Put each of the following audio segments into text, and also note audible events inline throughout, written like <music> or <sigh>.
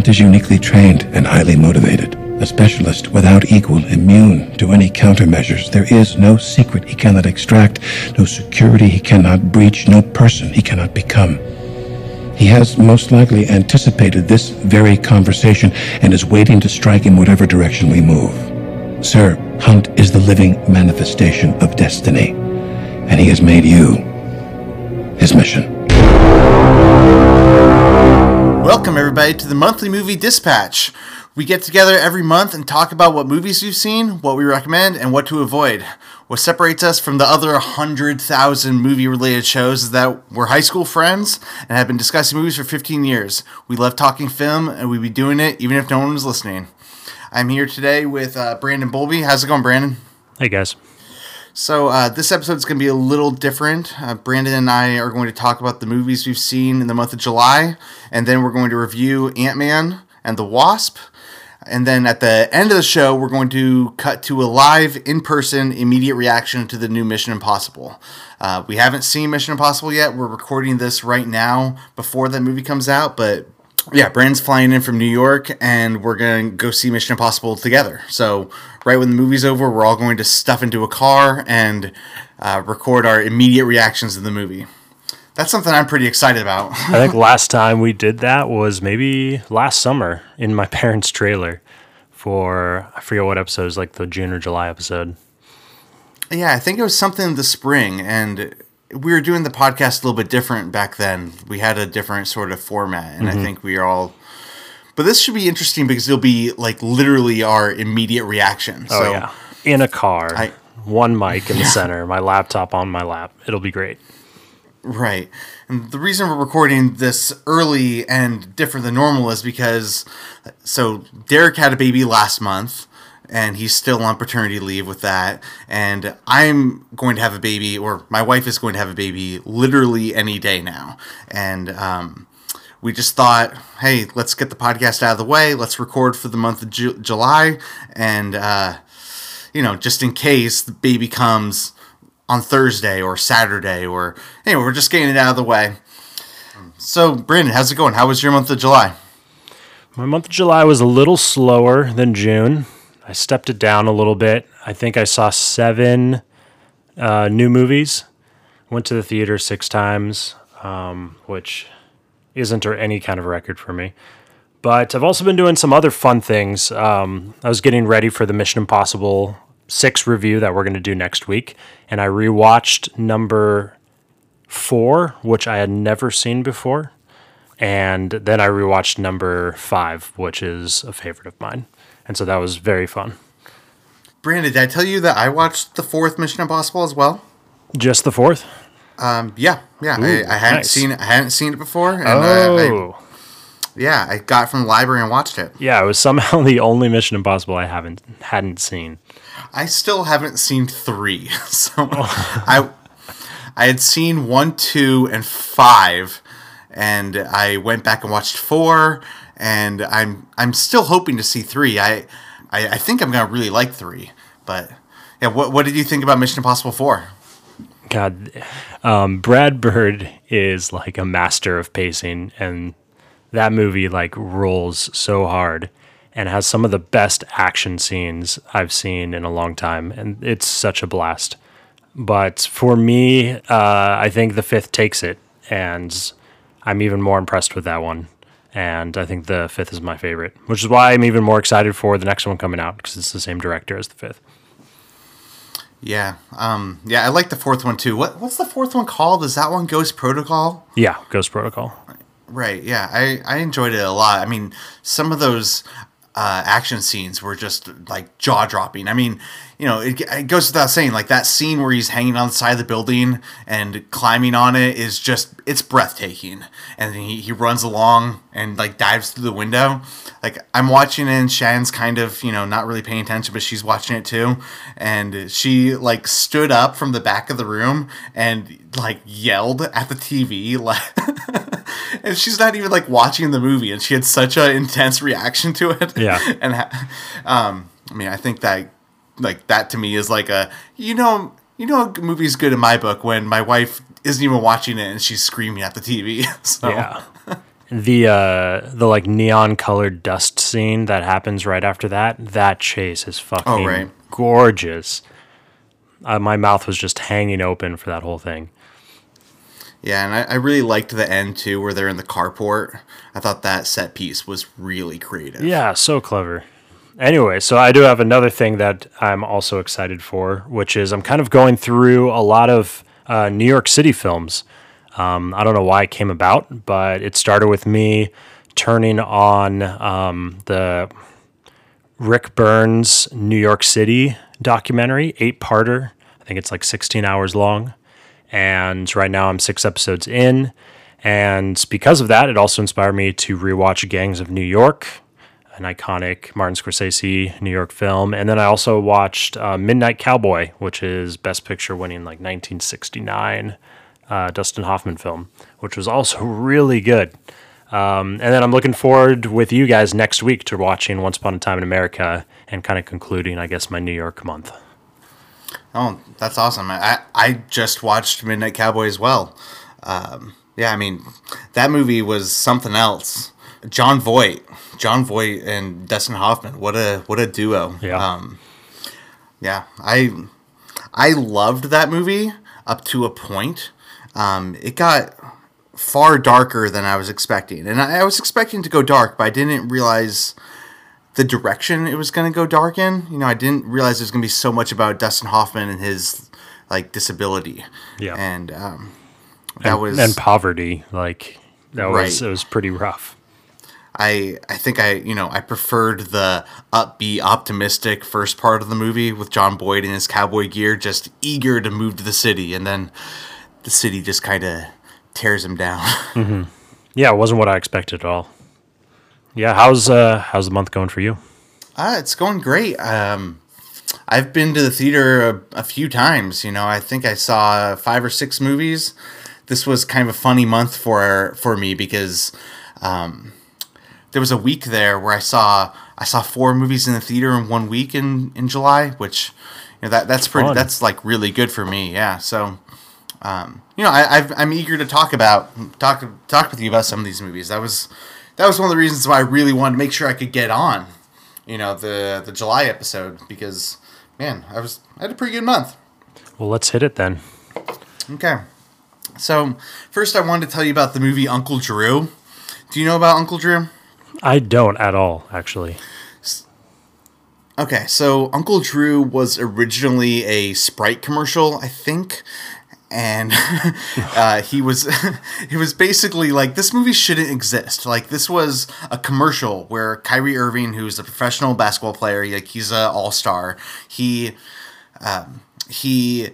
Hunt is uniquely trained and highly motivated. A specialist without equal, immune to any countermeasures. There is no secret he cannot extract, no security he cannot breach, no person he cannot become. He has most likely anticipated this very conversation and is waiting to strike in whatever direction we move. Sir, Hunt is the living manifestation of destiny, and he has made you his mission. Welcome, everybody, to the monthly movie dispatch. We get together every month and talk about what movies we've seen, what we recommend, and what to avoid. What separates us from the other 100,000 movie related shows is that we're high school friends and have been discussing movies for 15 years. We love talking film and we'd be doing it even if no one was listening. I'm here today with uh, Brandon Bolby. How's it going, Brandon? Hey, guys. So uh, this episode is going to be a little different. Uh, Brandon and I are going to talk about the movies we've seen in the month of July, and then we're going to review Ant Man and the Wasp. And then at the end of the show, we're going to cut to a live, in person, immediate reaction to the new Mission Impossible. Uh, we haven't seen Mission Impossible yet. We're recording this right now before the movie comes out, but yeah, Brandon's flying in from New York, and we're gonna go see Mission Impossible together. So right when the movie's over, we're all going to stuff into a car and uh, record our immediate reactions to the movie. That's something I'm pretty excited about. I think <laughs> last time we did that was maybe last summer in my <laughs> parents' trailer for I forget what episode, it was like the June or July episode. yeah, I think it was something in the spring, and we were doing the podcast a little bit different back then. We had a different sort of format, and I mm-hmm. think we are all. But this should be interesting because it'll be like literally our immediate reaction. Oh so, yeah, in a car, I- one mic in the center, my laptop on my lap. It'll be great. Right. And the reason we're recording this early and different than normal is because so Derek had a baby last month and he's still on paternity leave with that and I'm going to have a baby or my wife is going to have a baby literally any day now. And um we just thought, hey, let's get the podcast out of the way. Let's record for the month of Ju- July and uh you know, just in case the baby comes on Thursday or Saturday or anyway, we're just getting it out of the way. So, Brandon, how's it going? How was your month of July? My month of July was a little slower than June. I stepped it down a little bit. I think I saw seven uh, new movies. Went to the theater six times, um, which isn't or any kind of record for me. But I've also been doing some other fun things. Um, I was getting ready for the Mission Impossible 6 review that we're going to do next week. And I rewatched number four, which I had never seen before. And then I rewatched number five, which is a favorite of mine. And so that was very fun. Brandon, did I tell you that I watched the fourth Mission Impossible as well? Just the fourth? Um, yeah, yeah. Ooh, I, I hadn't nice. seen I hadn't seen it before, and uh, I, Oh, yeah, I got from the library and watched it. yeah. It was somehow <laughs> the only Mission Impossible I haven't hadn't seen. I still haven't seen three, <laughs> so Oh. I I had seen one, two, and five, and I went back and watched four, and I'm I'm still hoping to see three. I I, I think I'm gonna really like three, but yeah. What what did you think about Mission Impossible four? God, um, Brad Bird is like a master of pacing, and that movie like rolls so hard and has some of the best action scenes I've seen in a long time, and it's such a blast. But for me, uh, I think the fifth takes it, and I'm even more impressed with that one. And I think the fifth is my favorite, which is why I'm even more excited for the next one coming out because it's the same director as the fifth. Yeah, um, yeah, I like the fourth one too. What what's the fourth one called? Is that one Ghost Protocol? Yeah, Ghost Protocol. Right. Yeah, I I enjoyed it a lot. I mean, some of those uh, action scenes were just like jaw dropping. I mean, you know, it, it goes without saying, like that scene where he's hanging on the side of the building and climbing on it is just it's breathtaking. And then he, he runs along and like dives through the window. Like I'm watching it and Shannon's kind of, you know, not really paying attention, but she's watching it too. And she like stood up from the back of the room and like yelled at the TV <laughs> like and she's not even like watching the movie and she had such an intense reaction to it Yeah. <laughs> and um i mean i think that like that to me is like a you know you know a movie's good in my book when my wife isn't even watching it and she's screaming at the tv <laughs> so Yeah. the uh the like neon colored dust scene that happens right after that that chase is fucking Oh, right. gorgeous uh, my mouth was just hanging open for that whole thing Yeah, and I, I really liked the end too, where they're in the carport. I thought that set piece was really creative. yeah so clever anyway so i do have another thing that i'm also excited for which is i'm kind of going through a lot of uh, new york city films um, i don't know why it came about but it started with me turning on um, the Ric Burns New York City documentary, eight parter. I think it's like 16 hours long. And right now I'm six episodes in. And because of that, it also inspired me to rewatch Gangs of New York, an iconic Martin Scorsese New York film. And then I also watched uh, Midnight Cowboy, which is Best Picture winning like 1969 uh, Dustin Hoffman film, which was also <laughs> really good. Um, and then I'm looking forward with you guys next week to watching Once Upon a Time in America and kind of concluding, I guess, my New York month. Oh, that's awesome. I, I just watched Midnight Cowboy as well. Um, yeah, I mean, that movie was something else. Jon Voight, Jon Voight and Dustin Hoffman. What a what a duo. Yeah. Um, yeah, I I loved that movie up to a point. Um, it got far darker than I was expecting, and I, I was expecting to go dark, but I didn't realize the direction it was going to go dark in. You know, I didn't realize there's going to be so much about Dustin Hoffman and his like disability. Yeah. and um, that and, was and poverty. Like that was Right. it was pretty rough. I I think I you know I preferred the upbeat, optimistic first part of the movie with Jon Voight in his cowboy gear, just eager to move to the city, and then the city just kind of tears him down. <laughs> Yeah, it wasn't what I expected at all. Yeah, how's uh how's the month going for you? Ah, it's going great. Um, I've been to the theater a, a few times. You know, I think I saw five or six movies. This was kind of a funny month for for me because um, there was a week there where I saw I saw four movies in the theater in one week in, in July, which you know that that's pretty Fun. that's like really good for me. Yeah, so. Um, you know, I, I've, I'm eager to talk about talk talk with you about some of these movies. That was that was one of the reasons why I really wanted to make sure I could get on you know the the July episode because man, I was I had a pretty good month. Well, let's hit it then. Okay, so first I wanted to tell you about the movie Uncle Drew. Do you know about Uncle Drew? I don't at all, actually. Okay, so Uncle Drew was originally a Sprite commercial, I think, and <laughs> uh, he was <laughs> he was basically like this movie shouldn't exist. Like this was a commercial where Kyrie Irving, who's a professional basketball player, like he's a all star, he um, he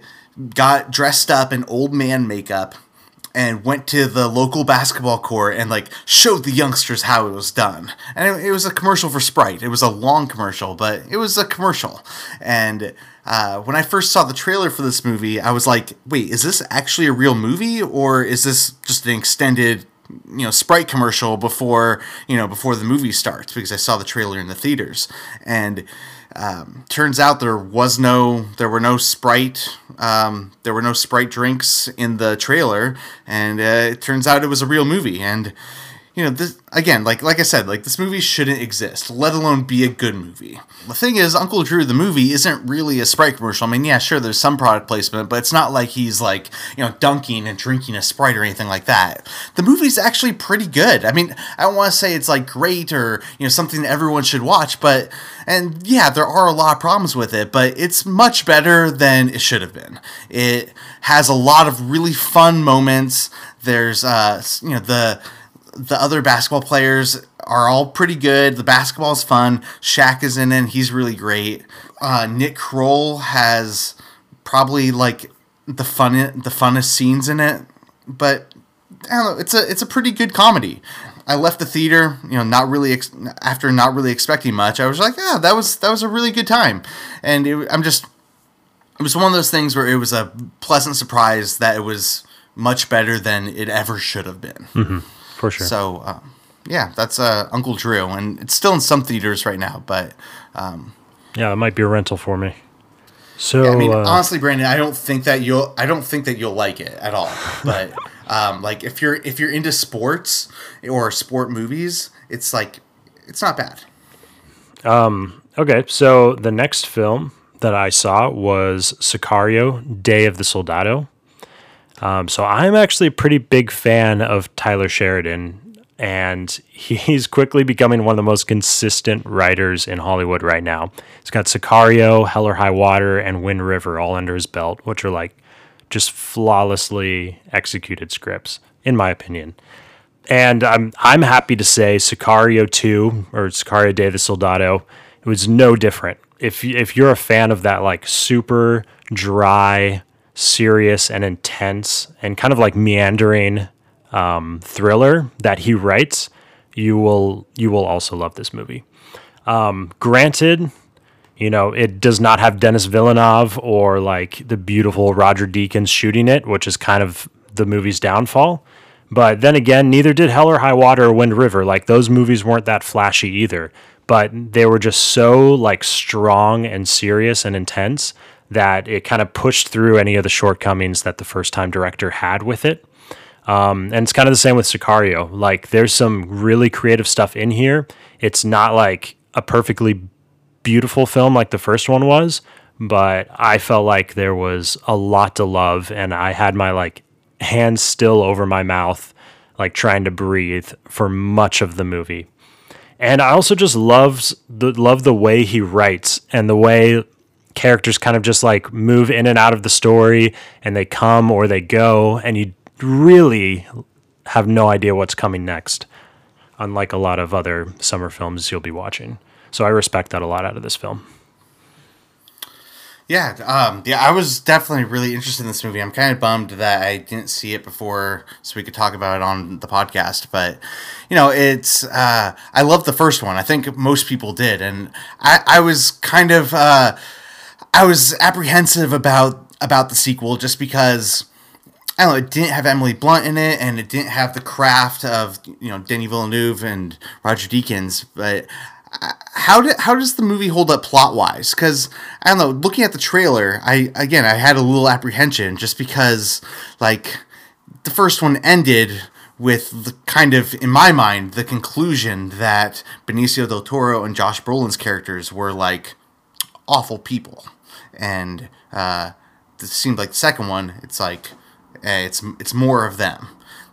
got dressed up in old man makeup and went to the local basketball court and like showed the youngsters how it was done. And it, was a commercial for Sprite. It was a long commercial, but it was a commercial. And uh, when I first saw the trailer for this movie, I was like, "Wait, is this actually a real movie, or is this just an extended?" you know sprite commercial before you know before the movie starts because i saw the trailer in the theaters and um, turns out there was no there were no sprite um, there were no sprite drinks in the trailer and uh, it turns out it was a real movie and you know this again like like i said like this movie shouldn't exist let alone be a good movie. The thing is uncle drew the movie isn't really a sprite commercial. I mean yeah sure there's some product placement but it's not like he's like you know dunking and drinking a sprite or anything like that. The movie's actually pretty good. I mean i don't want to say it's like great or you know something everyone should watch but and yeah there are a lot of problems with it but it's much better than it should have been. It has a lot of really fun moments. There's uh you know the the other basketball players are all pretty good. The basketball's fun. Shaq is in it. He's really great. Uh, Nick Kroll has probably like the fun the funnest scenes in it. But I don't know. It's a it's a pretty good comedy. I left the theater, you know, not really ex- after not really expecting much. I was like, yeah, that was that was a really good time, and it, I'm just it was one of those things where it was a pleasant surprise that it was much better than it ever should have been. For sure. So, um, yeah, that's uh, Uncle Drew, and it's still in some theaters right now. But um, yeah, it might be a rental for me. So I mean, uh, honestly, Brandon, I don't think that you'll I don't think that you'll like it at all. <laughs> But Um, like if you're if you're into sports or sport movies, it's like it's not bad. Um. Okay, so the next film that I saw was Sicario: Day of the Soldado. Um, so I'm actually a pretty big fan of Taylor Sheridan, and <laughs> he's quickly becoming one of the most consistent writers in Hollywood right now. He's got Sicario, Hell or High Water, and Wind River all under his belt, which are like just flawlessly executed scripts, in my opinion. And I'm I'm happy to say Sicario 2 or Sicario Day of the Soldado, it was no different. If if you're a fan of that like super dry, serious and intense and kind of like meandering um, thriller that he writes, you will you will also love this movie. Um, granted, you know, it does not have Denis Villeneuve or like the beautiful Roger Deakins shooting it, which is kind of the movie's downfall. But then again, neither did Hell or High Water or Wind River. Like those movies weren't that flashy either, but they were just so like strong and serious and intense that it kind of pushed through any of the shortcomings that the first time director had with it. Um, and it's kind of the same with Sicario. Like there's some really creative stuff in here. It's not like a perfectly beautiful film like the first one was, but I felt like there was a lot to love and I had my like hands still over my mouth like trying to breathe for much of the movie. And I also just loves the love the way he writes and the way characters kind of just like move in and out of the story and they come or they go and you really have no idea what's coming next unlike a lot of other summer films you'll be watching. So I respect that a lot out of this film. Yeah, um, yeah, I was definitely really interested in this movie. I'm kind of bummed that I didn't see it before, so we could talk about it on the podcast. But you know, it's uh, I love the first one. I think most people did, and I, I was kind of uh, I was apprehensive about about the sequel just because I don't know, it didn't have Emily Blunt in it, and it didn't have the craft of you know Denis Villeneuve and Roger Deakins. But how did how does the movie hold up plot wise? Because I don't know, looking at the trailer, I again I had a little apprehension just because like the first one ended with the kind of in my mind the conclusion that Benicio del Toro and Josh Brolin's characters were like awful people, and uh, it seemed like the second one. It's like eh, it's it's more of them.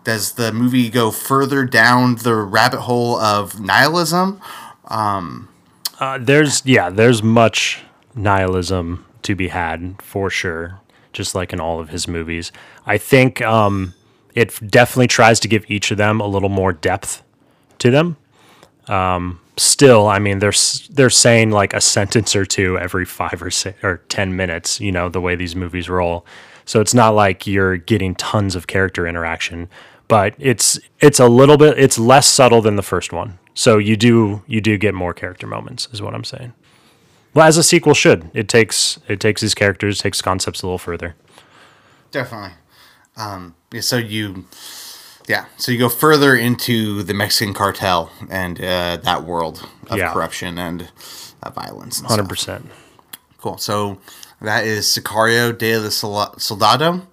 Does the movie go further down the rabbit hole of nihilism? Um, uh, there's yeah, there's much nihilism to be had for sure, just like in all of his movies. I think um, it definitely tries to give each of them a little more depth to them. Um, still, I mean, they're they're saying like a sentence or two every five or six or ten minutes. You know the way these movies roll, so it's not like you're getting tons of character interaction, but it's it's a little bit it's less subtle than the first one. So you do you do get more character moments, is what I'm saying. Well, as a sequel should, it takes it takes these characters, takes concepts a little further. Definitely. Um, so you, yeah, so you go further into the Mexican cartel and uh, that world of Yeah. corruption and uh, violence. Hundred percent. Cool. So that is Sicario: Day of the Soldado,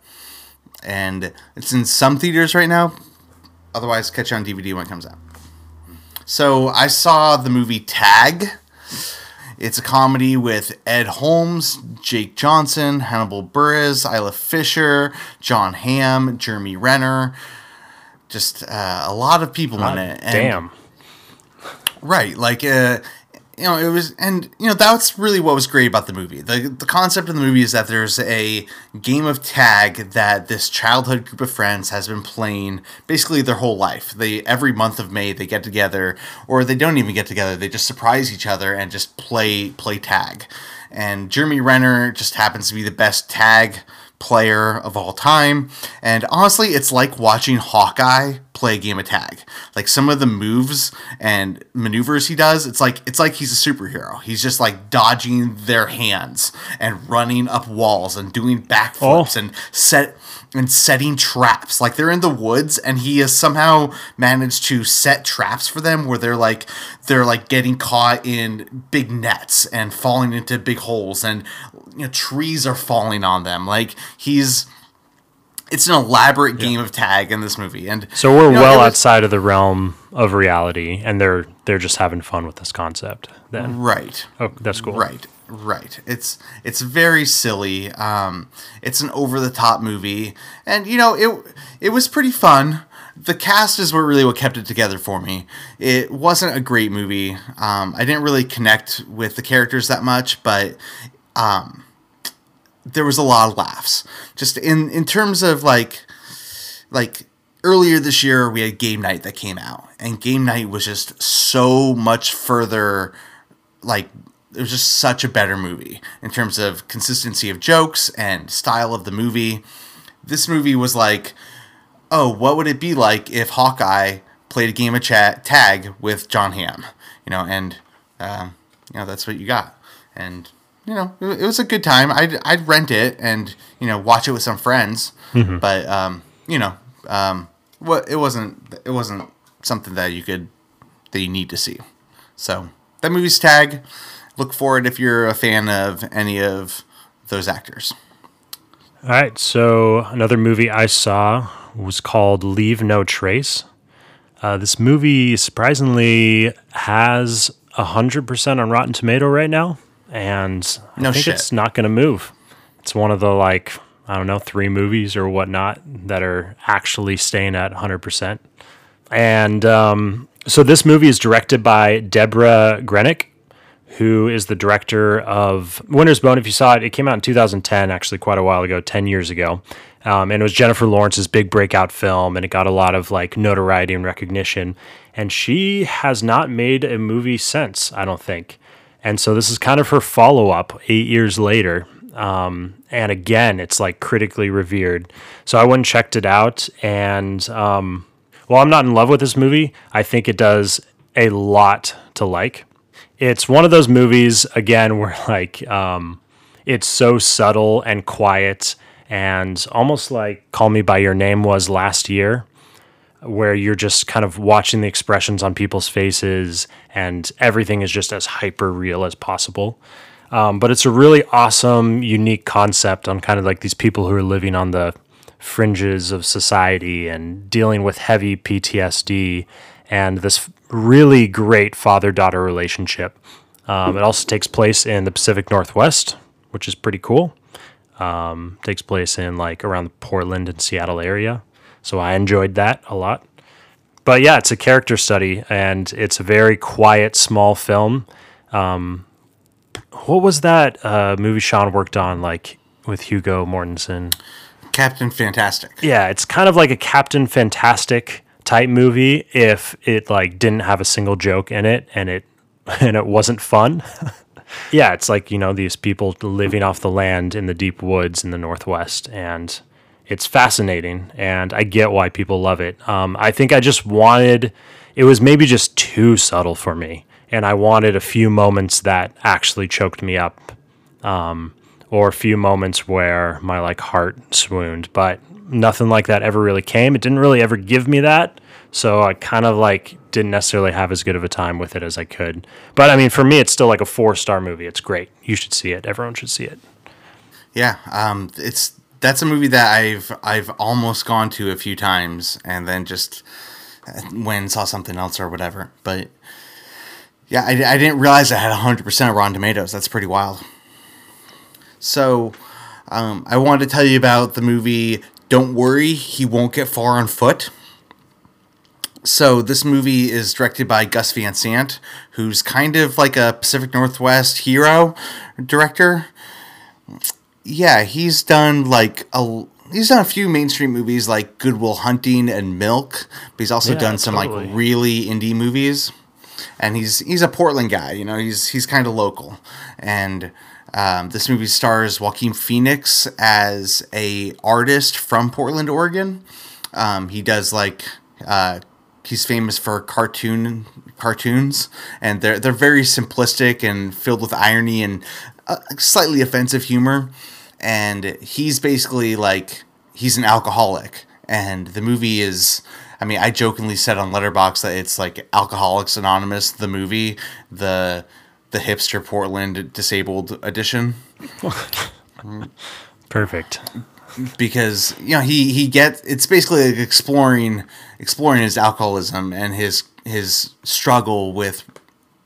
and it's in some theaters right now. Otherwise, catch it on DVD when it comes out. So I saw the movie Tag. It's a comedy with Ed Helms, Jake Johnson, Hannibal Buress, Isla Fisher, Jon Hamm, Jeremy Renner. Just uh, a lot of people in it. And- Damn. Right, like uh, you know, it was, and you know, that's really what was great about the movie. the The concept of the movie is that there's a game of tag that this childhood group of friends has been playing basically their whole life. They every month of May they get together, or they don't even get together. They just surprise each other and just play play tag. And Jeremy Renner just happens to be the best tag player of all time. And honestly, it's like watching Hawkeye play a game of tag. Like some of the moves and maneuvers he does, it's like it's like he's a superhero. He's just like dodging their hands and running up walls and doing backflips Oh. and set and setting traps. Like they're in the woods and he has somehow managed to set traps for them where they're like they're like getting caught in big nets and falling into big holes and you know trees are falling on them. Like he's it's an elaborate game of tag in this movie, and So we're you know, well was- outside of the realm of reality, and they're they're just having fun with this concept. Then, right. oh, that's cool. Right, right. It's it's very silly. Um, it's an over the top movie, and you know it it was pretty fun. The cast is what really what kept it together for me. It wasn't a great movie. Um, I didn't really connect with the characters that much, but um, there was a lot of laughs. Just in in terms of like like earlier this year we had game night that came out and game night was just so much further like it was just such a better movie in terms of consistency of jokes and style of the movie. This movie was like oh what would it be like if hawkeye played a game of chat tag with jon hamm you know and um, you know that's what you got. And you know it, it was a good time. I'd, I'd rent it and you know watch it with some friends. But um, you know um, what it wasn't it wasn't something that you could that you need to see. So that movie's tag look for it if you're a fan of any of those actors All right. So another movie I saw was called Leave No Trace. Uh, this movie surprisingly has hundred percent on Rotten Tomato right now, and I think shit. it's not going to move. It's one of the like I don't know three movies or whatnot that are actually staying at hundred percent. And um, so this movie is directed by Debra Granik, who is the director of Winter's Bone. If you saw it, it came out in 2010, actually quite a while ago, 10 years ago. Um, and it was Jennifer Lawrence's big breakout film, and it got a lot of like notoriety and recognition. And she has not made a movie since, I don't think. And so this is kind of her follow up eight years later. Um, and again, it's like critically revered. So I went and checked it out, and um, while I'm not in love with this movie, I think it does a lot to like. It's one of those movies again <laughs> where like um, it's so subtle and quiet and almost like Call Me by Your Name was last year, where you're just kind of watching the expressions on people's faces and everything is just as hyper real as possible. Um, but it's a really awesome, unique concept on kind of like these people who are living on the fringes of society and dealing with heavy PTSD and this really great father daughter relationship. Um, it also takes place in the Pacific Northwest, which is pretty cool. Um, takes place in like around the Portland and Seattle area. So I enjoyed that a lot. But yeah, it's a character study and it's a very quiet, small film. Um, what was that uh, movie Sean worked on, like with Viggo Mortensen? captain fantastic Yeah, it's kind of like a Captain Fantastic type movie if it like didn't have a single joke in it and it <laughs> and it wasn't fun. <laughs> yeah, it's like, you know, these people living off the land in the deep woods in the northwest and it's fascinating and I get why people love it. Um, I think I just wanted it was maybe just too subtle for me and I wanted a few moments that actually choked me up um, or a few moments where my like heart swooned, but nothing like that ever really came. It didn't really ever give me that, so I kind of like didn't necessarily have as good of a time with it as I could. But I mean, for me, it's still like a four star movie. It's great. You should see it. Everyone should see it. yeah um, it's that's a movie that i've i've almost gone to a few times and then just uh, went saw something else or whatever but yeah i, I didn't realize i had 100% of rotten tomatoes that's pretty wild so um, i wanted to tell you about the movie don't worry he won't get far on foot so this movie is directed by Gus Van Sant, who's kind of like a Pacific Northwest hero director. Yeah, he's done like a he's done a few mainstream movies like Good Will Hunting and Milk, but he's also Yeah, done some totally. like really indie movies. And he's he's a Portland guy, you know, he's he's kind of local. And um, this movie stars Joaquin Phoenix as a artist from Portland, Oregon. Um, he does like uh, he's famous for cartoon cartoons, and they're they're very simplistic and filled with irony and uh, slightly offensive humor. And he's basically like he's an alcoholic, and the movie is. I mean, I jokingly said on Letterboxd that it's like Alcoholics Anonymous, the movie, the the hipster Portland disabled edition. <laughs> Perfect. because you know he he gets it's basically like exploring exploring his alcoholism and his his struggle with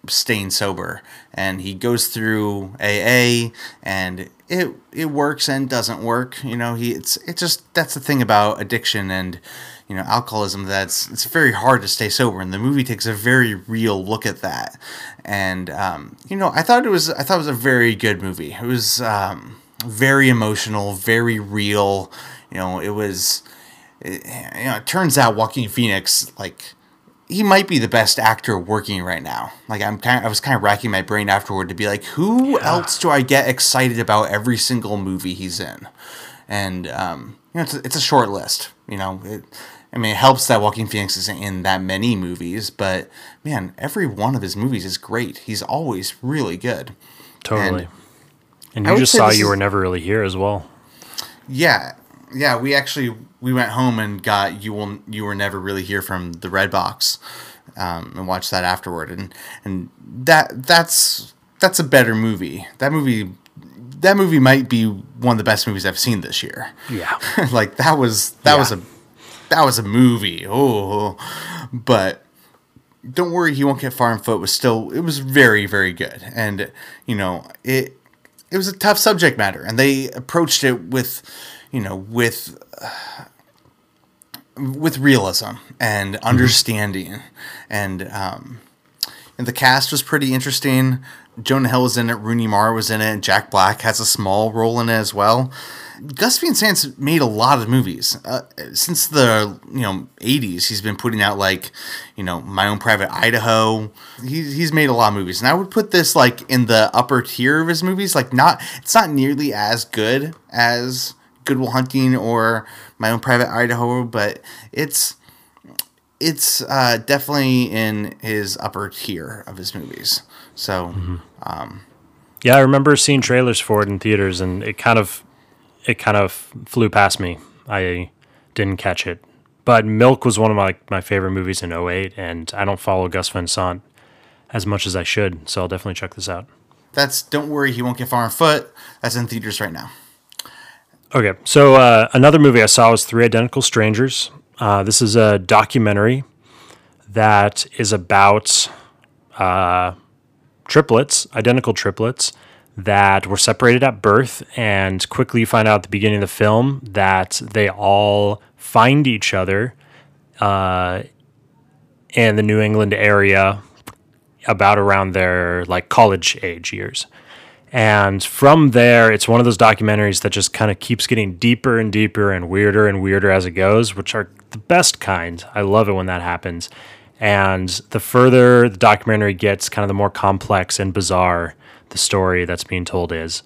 staying sober and he goes through AA and it it works and doesn't work you know he it's it's just that's the thing about addiction and you know alcoholism that's it's very hard to stay sober and the movie takes a very real look at that and um, you know I thought it was I thought it was a very good movie it was um, very emotional very real you know it was it, you know it turns out Joaquin Phoenix like he might be the best actor working right now. Like I'm kind of, I was kind of racking my brain afterward to be like, who yeah. else do I get excited about every single movie he's in? And um, you know, it's a, it's a short list. You know, it, I mean, it helps that Joaquin Phoenix isn't in that many movies, but man, every one of his movies is great. He's always really good. Totally. And, and you just saw you were never really here as well. Yeah, yeah. We actually we went home and got you will you were never really here from the Redbox um, and watched that afterward and and that that's that's a better movie that movie that movie might be one of the best movies I've seen this year yeah <laughs> like that was that yeah. was a that was a movie. Oh. But don't worry he won't get far on foot was still it was very very good. And you know it it was a tough subject matter. And they approached it with you know with uh, with realism and mm-hmm. understanding, and um, and the cast was pretty interesting. Jonah Hill was in it, Rooney Mara was in it, Jack Black has a small role in it as well. Gus Van Sant made a lot of movies uh, since the you know '80s. He's been putting out like you know My Own Private Idaho. He's he's made a lot of movies, and I would put this like in the upper tier of his movies. Like not it's not nearly as good as Good Will Hunting or my own private Idaho, but it's it's uh, definitely in his upper tier of his movies. So, mm-hmm. um, yeah, I remember seeing trailers for it in theaters, and it kind of it kind of flew past me. I didn't catch it, but Milk was one of my my favorite movies in 08, and I don't follow Gus Van Sant as much as I should, so I'll definitely check this out. That's don't worry, he won't get far on foot. That's in theaters right now. Okay, so uh, another movie I saw was Three Identical Strangers. Uh, this is a documentary that is about uh, triplets, identical triplets, that were separated at birth, and quickly find out at the beginning of the film that they all find each other uh, in the New England area about around their like college age years. And from there, it's one of those documentaries that just kind of keeps getting deeper and deeper and weirder and weirder as it goes, which are the best kind. I love it when that happens. And the further the documentary gets, kind of the more complex and bizarre the story that's being told is.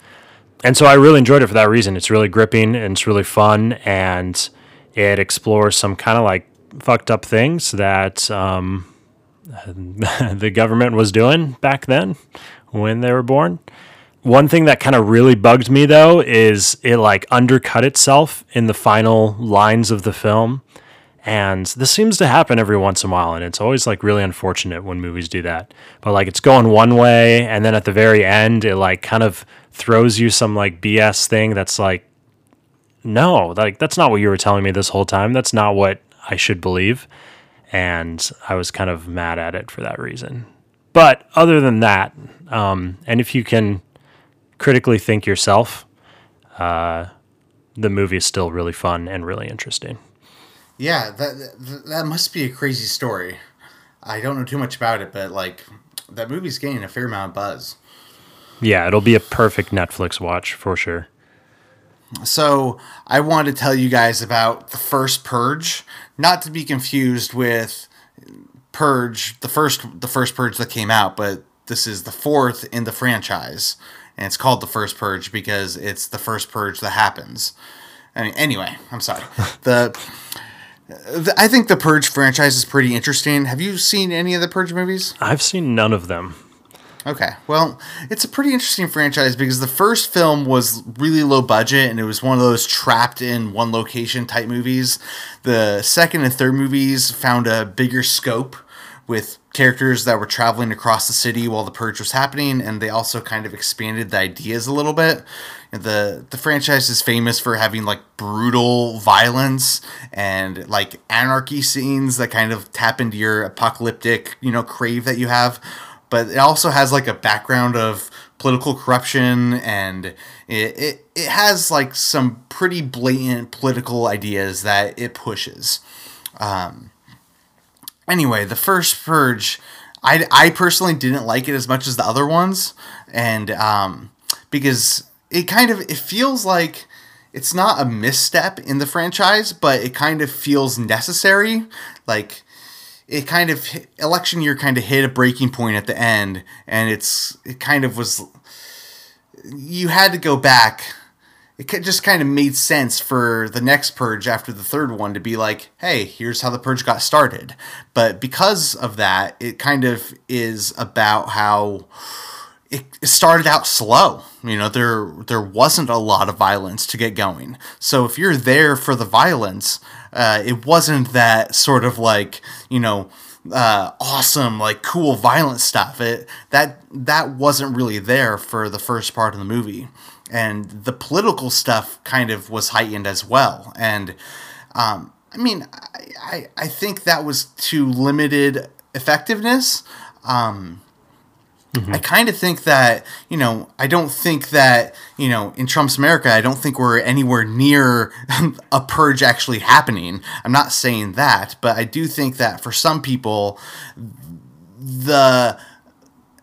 And so I really enjoyed it for that reason. It's really gripping and it's really fun and it explores some kind of like fucked up things that um, <laughs> the government was doing back then when they were born. One thing that kind of really bugged me though is it like undercut itself in the final lines of the film. And this seems to happen every once in a while, and it's always like really unfortunate when movies do that. But like it's going one way, and then at the very end, it like kind of throws you some like BS thing that's like, no, like that's not what you were telling me this whole time. That's not what I should believe. And I was kind of mad at it for that reason. But other than that, um, and if you can critically think yourself, uh, the movie is still really fun and really interesting. Yeah, that, that that must be a crazy story. I don't know too much about it, but like that movie's gaining a fair amount of buzz. Yeah, it'll be a perfect Netflix watch for sure. So, I want to tell you guys about the first Purge, not to be confused with Purge, the first the first Purge that came out, but this is the fourth in the franchise and it's called the first purge because it's the first purge that happens. I mean, anyway, I'm sorry. <laughs> the, the I think the Purge franchise is pretty interesting. Have you seen any of the Purge movies? I've seen none of them. Okay. Well, it's a pretty interesting franchise because the first film was really low budget and it was one of those trapped in one location type movies. The second and third movies found a bigger scope with characters that were traveling across the city while the purge was happening, and they also kind of expanded the ideas a little bit. The the franchise is famous for having like brutal violence and like anarchy scenes that kind of tap into your apocalyptic, you know, crave that you have. But it also has like a background of political corruption and it, it, it has like some pretty blatant political ideas that it pushes. Um, anyway, the first Purge, I, I personally didn't like it as much as the other ones, and um, because it kind of it feels like it's not a misstep in the franchise, but it kind of feels necessary. Like it kind of election year kind of hit a breaking point at the end, and it's it kind of was you had to go back it just kind of made sense for the next purge after the third one to be like, hey, here's how the purge got started. But because of that, it kind of is about how it started out slow. You know, there there wasn't a lot of violence to get going. So if you're there for the violence, uh, it wasn't that sort of like you know uh, awesome like cool violent stuff. It that that wasn't really there for the first part of the movie and the political stuff kind of was heightened as well. And um, I mean, I, I, I think that was to limited effectiveness. Um, mm-hmm. I kind of think that, you know, I don't think that, you know, in Trump's America, I don't think we're anywhere near <laughs> a purge actually happening. I'm not saying that, but I do think that for some people, the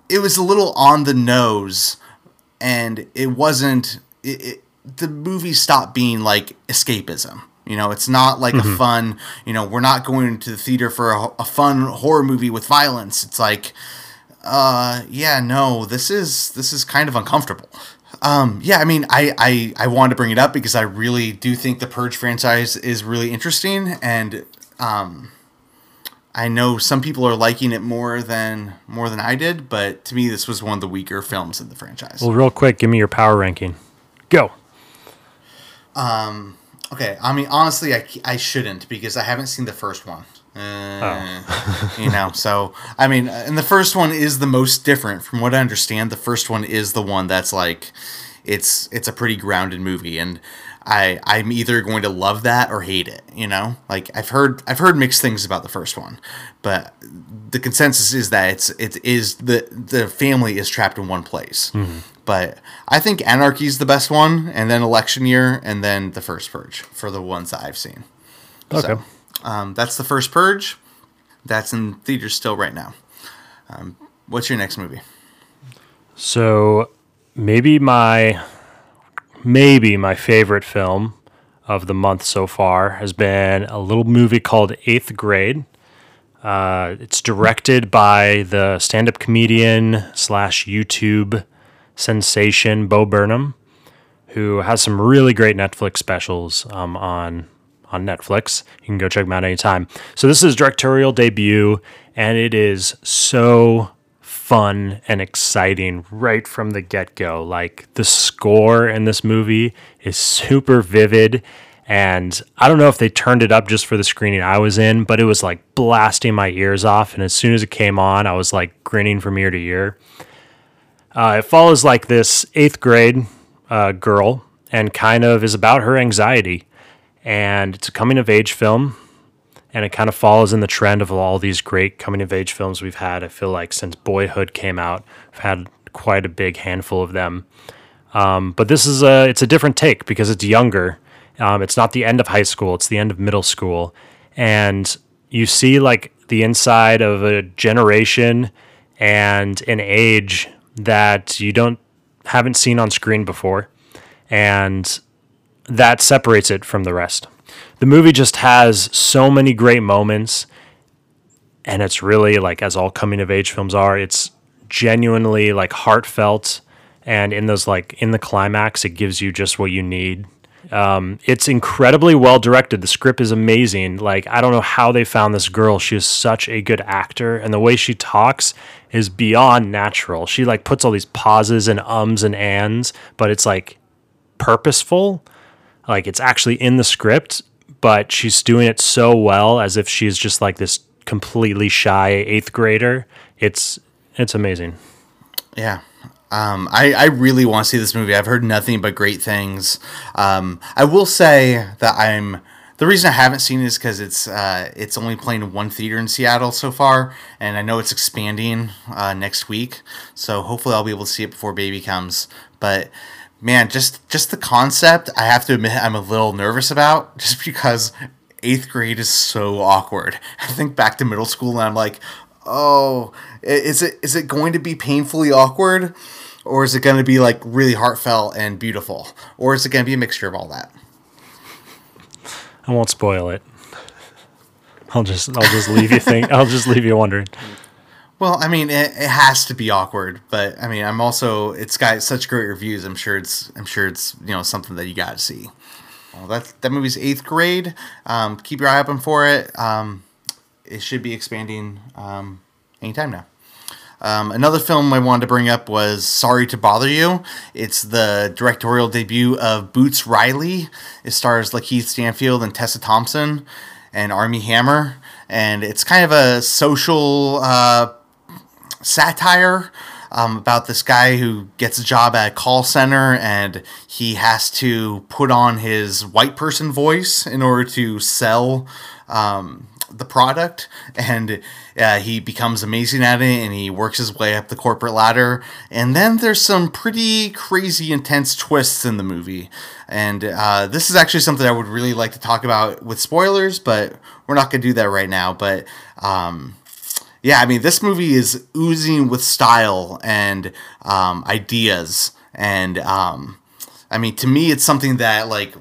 it was a little on the nose and it wasn't it, it, the movie stopped being like escapism. You know it's not like mm-hmm. a fun you know we're not going to the theater for a, a fun horror movie with violence. It's like uh yeah no this is this is kind of uncomfortable. Um, yeah, I mean, I, I, I wanted to bring it up because I really do think the Purge franchise is really interesting, and um, I know some people are liking it more than more than I did, but to me, this was one of the weaker films in the franchise. Well, real quick, give me your power ranking. Go. Um. Okay. I mean, honestly, I, I shouldn't because I haven't seen the first one. Uh, oh. you know, so I mean, and the first one is the most different from what I understand. The first one is the one that's like, it's it's a pretty grounded movie, and I I'm either going to love that or hate it. You know, like I've heard I've heard mixed things about the first one, but the consensus is that it's it is the the family is trapped in one place. Mm-hmm. But I think Anarchy is the best one, and then Election Year, and then the First Purge for the ones that I've seen. Okay, so, um, that's the First Purge. That's in theaters still right now. Um, what's your next movie? So maybe my maybe my favorite film of the month so far has been a little movie called Eighth Grade. Uh, it's directed by the stand-up comedian slash YouTube sensation Bo Burnham, who has some really great Netflix specials um, on on Netflix. You can go check them out anytime. So this is his directorial debut, and it is so fun and exciting right from the get go. Like the score in this movie is super vivid. And I don't know if they turned it up just for the screening I was in, but it was like blasting my ears off. And as soon as it came on, I was like grinning from ear to ear. Uh, it follows like this eighth grade uh, girl and kind of is about her anxiety. And it's a coming of age film and it kind of follows in the trend of all these great coming of age films we've had. I feel like since Boyhood came out, we've had quite a big handful of them. Um, but this is a it's a different take because it's younger. Um, it's not the end of high school; it's the end of middle school, and you see like the inside of a generation and an age that you don't haven't seen on screen before, and that separates it from the rest the movie just has so many great moments and it's really like as all coming of age films are it's genuinely like heartfelt and in those like in the climax it gives you just what you need. Um, it's incredibly well directed. The script is amazing. Like i don't know how they found this girl. She is such a good actor and the way she talks is beyond natural. She like puts all these pauses and ums and ands but it's like purposeful. Like it's actually in the script but she's doing it so well as if she's just like this completely shy eighth grader. It's it's amazing. Yeah. Um, I, I really want to see this movie. I've heard nothing but great things. Um, I will say that I'm the reason I haven't seen it is because it's uh, it's only playing in one theater in Seattle so far, and I know it's expanding uh, next week. So hopefully I'll be able to see it before baby comes. But man, just just the concept, I have to admit I'm a little nervous about, <laughs> just because eighth grade is so awkward. I think back to middle school and I'm like, oh, is it is it going to be painfully awkward? Or is it going to be like really heartfelt and beautiful? Or is it going to be a mixture of all that? I won't spoil it. I'll just I'll just leave you think I'll just leave you wondering. Well, I mean, it, it has to be awkward, but I mean, I'm also it's got such great reviews. I'm sure it's I'm sure it's you know something that you got to see. Well, that that movie's eighth grade. Um, keep your eye open for it. Um, it should be expanding um, anytime now. Um, another film I wanted to bring up was Sorry to Bother You. It's the directorial debut of Boots Riley. It stars Lakeith Stanfield and Tessa Thompson and Armie Hammer. And it's kind of a social uh, satire um, about this guy who gets a job at a call center and he has to put on his white person voice in order to sell um, the product. And uh, he becomes amazing at it and he works his way up the corporate ladder. And then there's some pretty crazy intense twists in the movie. And uh, this is actually something i would really like to talk about with spoilers but we're not going to do that right now. But um, yeah i mean this movie is oozing with style and um, ideas and um, i mean to me it's something that like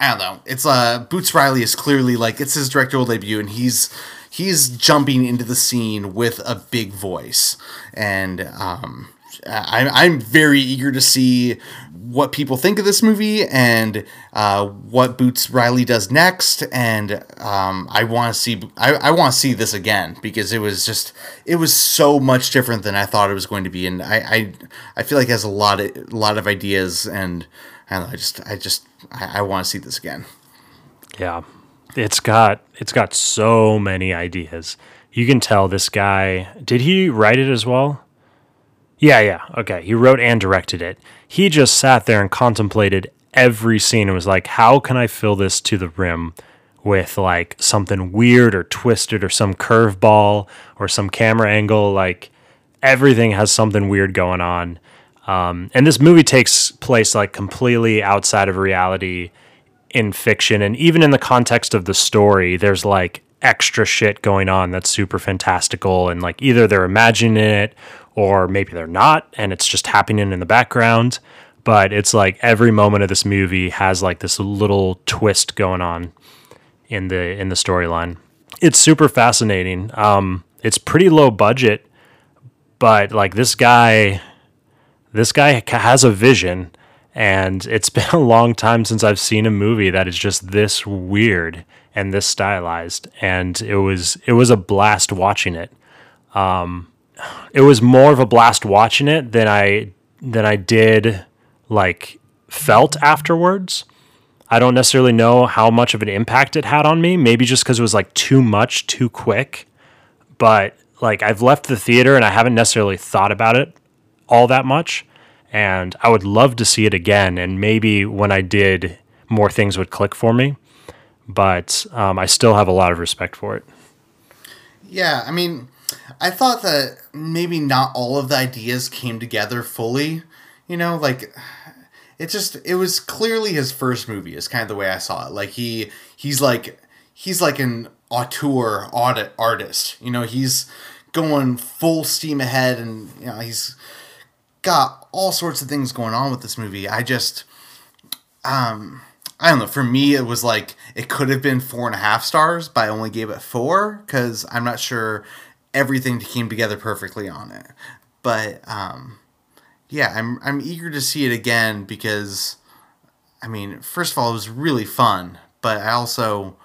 I don't know. It's uh Boots Riley is clearly like it's his directorial debut, and he's he's jumping into the scene with a big voice, and um, I, I'm very eager to see what people think of this movie and uh, what Boots Riley does next, and um, I want to see I, I want to see this again because it was just it was so much different than I thought it was going to be, and I I, I feel like it has a lot of a lot of ideas and. I know, I just, I just, I, I want to see this again. Yeah, it's got it's got so many ideas. You can tell this guy. Did he write it as well? Yeah, yeah. Okay, he wrote and directed it. He just sat there and contemplated every scene and was like, "How can I fill this to the rim?" With like something weird or twisted or some curveball or some camera angle, like everything has something weird going on. Um, and this movie takes place like completely outside of reality in fiction. And even in the context of the story, there's like extra shit going on that's super fantastical. And like either they're imagining it or maybe they're not. And it's just happening in the background. But it's like every moment of this movie has like this little twist going on in the in the storyline. It's super fascinating. Um, it's pretty low budget, but like this guy this guy has a vision and it's <laughs> been a long time since I've seen a movie that is just this weird and this stylized and it was it was a blast watching it um, it was more of a blast watching it than I than I did like felt afterwards I don't necessarily know how much of an impact it had on me maybe just because it was like too much too quick but like I've left the theater and I haven't necessarily thought about it all that much. And I would love to see it again. And maybe when I did, more things would click for me. But um, I still have a lot of respect for it. Yeah, I mean, I thought that maybe not all of the ideas came together fully. You know, like it just it was clearly his first movie. Is kind of the way I saw it. Like he he's like he's like an auteur audit artist. You know, he's going full steam ahead, and you know he's got all sorts of things going on with this movie. I just, um, I don't know. For me, it was like it could have been four and a half stars, but I only gave it four because I'm not sure everything came together perfectly on it. But um, yeah, I'm I'm eager to see it again because, I mean, first of all, it was really fun, but I also.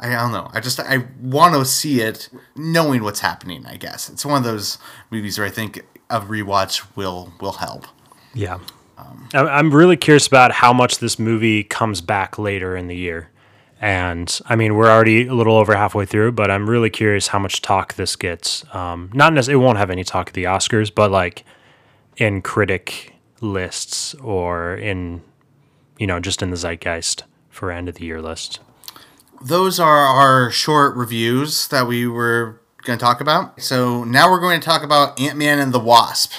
I don't know. I just I want to see it knowing what's happening. I guess it's one of those movies where I think a rewatch will will help. Yeah. Um, I'm really curious about how much this movie comes back later in the year. And I mean, we're already a little over halfway through, but I'm really curious how much talk this gets. Um, not necessarily, it won't have any talk at the Oscars, but like in critic lists or in, you know, just in the zeitgeist for end of the year list. Those are our short reviews that we were going to talk about. So now we're going to talk about Ant Man and the Wasp.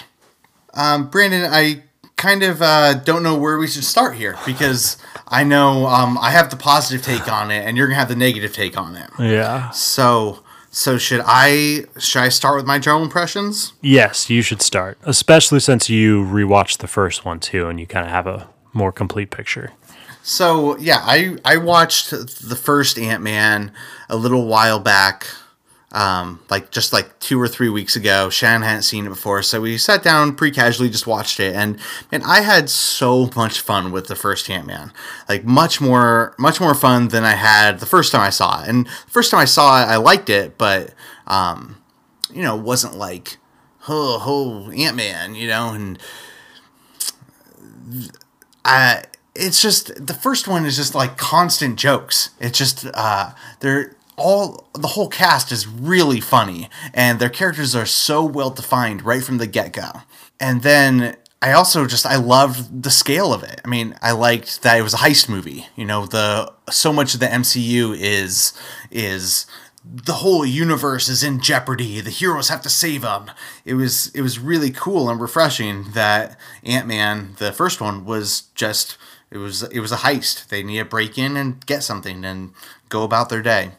Um, Brandon, I kind of uh, don't know where we should start here because I know um, I have the positive take on it, and you're gonna have the negative take on it. Yeah. So, so should I should I start with my general impressions? Yes, you should start, especially since you rewatched the first one too, and you kind of have a more complete picture. So yeah, I I watched the first Ant Man a little while back um, like just like two or three weeks ago. Shannon hadn't seen it before, so we sat down pretty casually, just watched it, and and I had so much fun with the first Ant Man, like much more much more fun than I had the first time I saw it. And the first time I saw it, I liked it, but um, you know, wasn't like oh oh Ant Man, you know, and I it's just the first one is just like constant jokes. It's just uh, they're all the whole cast is really funny and their characters are so well defined right from the get-go. And then i also just i loved the scale of it. I mean i liked that it was a heist movie you know the so much of the mcu is is the whole universe is in jeopardy the heroes have to save them it was it was really cool and refreshing that ant-man the first one was just it was it was a heist. They need to break in and get something and go about their day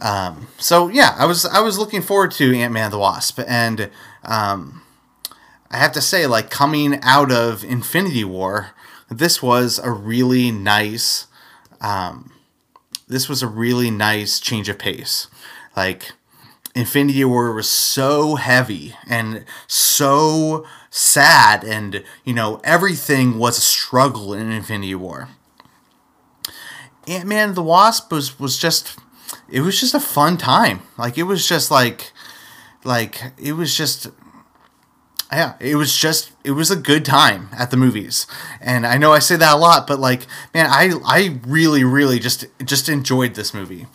um, so yeah, I was I was looking forward to Ant Man the Wasp, and um, I have to say, like coming out of Infinity War, this was a really nice. Um, this was a really nice change of pace. Like Infinity War was so heavy and so sad, and you know everything was a struggle in Infinity War. Ant Man the Wasp was was just it was just a fun time. Like it was just like like it was just yeah, it was just it was a good time at the movies. And I know I say that a lot, but like man, I I really really just just enjoyed this movie.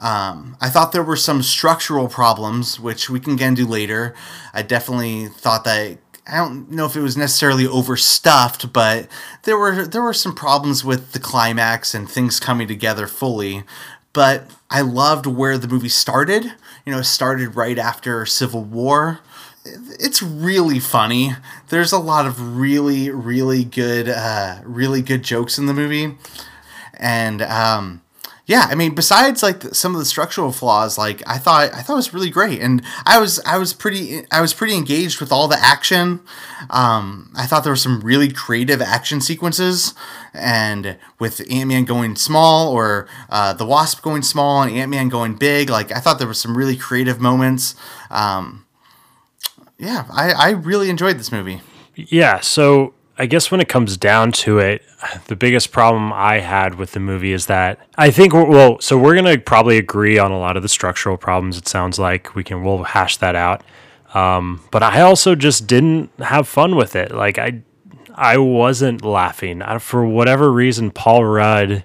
Um, I thought there were some structural problems, which we can get into later. I definitely thought that I don't know if it was necessarily overstuffed, but there were there were some problems with the climax and things coming together fully but I loved where the movie started. You know, it started right after Civil War. It's really funny. There's a lot of really, really good, uh, really good jokes in the movie, and um, yeah, I mean, besides like some of the structural flaws, like I thought, I thought it was really great, and I was, I was pretty, I was pretty engaged with all the action. Um, I thought there were some really creative action sequences, and with Ant Man going small or uh, the Wasp going small and Ant Man going big, like I thought there were some really creative moments. Um, yeah, I, I really enjoyed this movie. Yeah, so I guess when it comes down to it, the biggest problem I had with the movie is that I think well, so we're gonna probably agree on a lot of the structural problems. It sounds like we can we'll hash that out. Um, but I also just didn't have fun with it. Like I, I wasn't laughing I, for whatever reason. Paul Rudd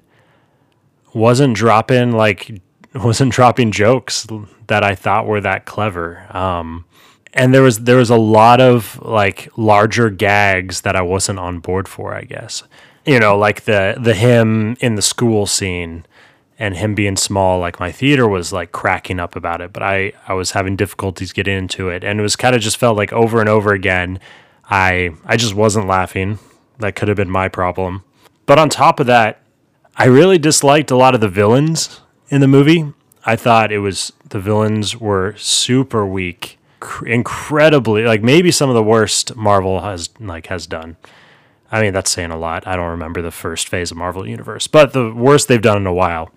wasn't dropping like wasn't dropping jokes that I thought were that clever. Um, and there was there was a lot of like larger gags that I wasn't on board for, I guess. You know, like the the him in the school scene and him being small, like my theater was like cracking up about it, but I I was having difficulties getting into it and it was kind of just felt like over and over again I I just wasn't laughing. That could have been my problem. But on top of that, I really disliked a lot of the villains in the movie. I thought it was the villains were super weak incredibly like maybe some of the worst Marvel has like has done. I mean, that's saying a lot. I don't remember the first phase of Marvel Universe, but the worst they've done in a while.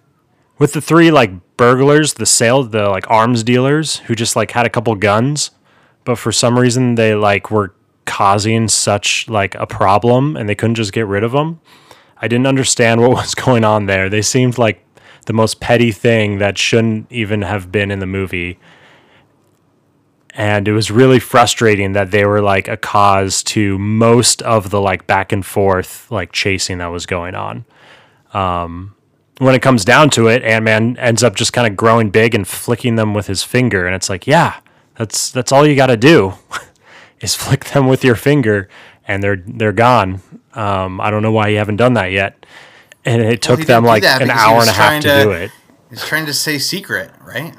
With the three like burglars, the sale, the like arms dealers who just like had a couple guns, but for some reason they like were causing such like a problem and they couldn't just get rid of them. I didn't understand what <laughs> was going on there. They seemed like the most petty thing that shouldn't even have been in the movie and it was really frustrating that they were like a cause to most of the like back and forth like chasing that was going on um when it comes down to it, Ant Man ends up just kind of growing big and flicking them with his finger, and it's like, yeah, that's that's all you got to do, <laughs> is <laughs> flick them with your finger, and they're they're gone. Um, I don't know why you haven't done that yet, and it took he them like an hour and a half to, to- do it. He's trying to say secret, right?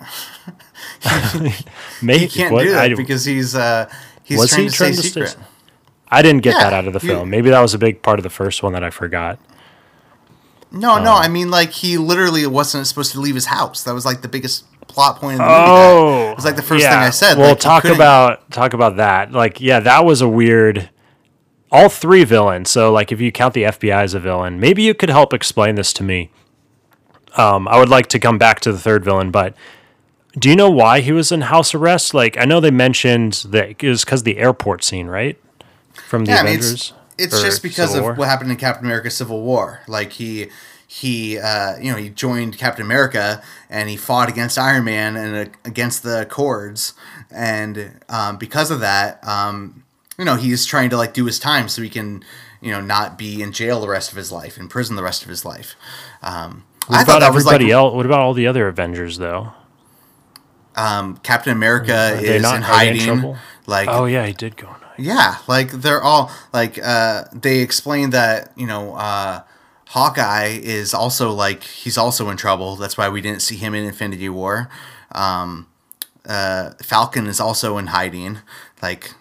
<laughs> Maybe He can't what- do that I, because he's uh he's Was trying he to trying say to secret. I didn't get Yeah, that out of the he- film. Maybe that was a big part of the first one that I forgot. No, Oh. no, I mean like he literally wasn't supposed to leave his house. That was like the biggest plot point in the movie. Oh, that- it was like the first thing I said. Well, like, talk about talk about that. Like, yeah, that was a weird. All three villains. So, like, if you count the FBI as a villain, maybe you could help explain this to me. Um, I would like to come back to the third villain, but do you know why he was in house arrest? Like, I know they mentioned that it was because the airport scene, right? From the Yeah, I mean, Avengers. it's, it's just because Civil of War? what happened in Captain America: Civil War. Like he he uh, you know he joined Captain America and he fought against Iron Man and uh, against the Accords, and um, because of that, um, you know he's trying to like do his time so he can you know not be in jail the rest of his life, in prison the rest of his life. Um, What I about thought that was like everybody else? What about all the other Avengers, though? um, Captain America is not- in are they in hiding. like Oh yeah, he did go. on. Yeah, like they're all like uh they explained that, you know, uh Hawkeye is also like he's also in trouble. That's why we didn't see him in Infinity War. Um uh Falcon is also in hiding. Like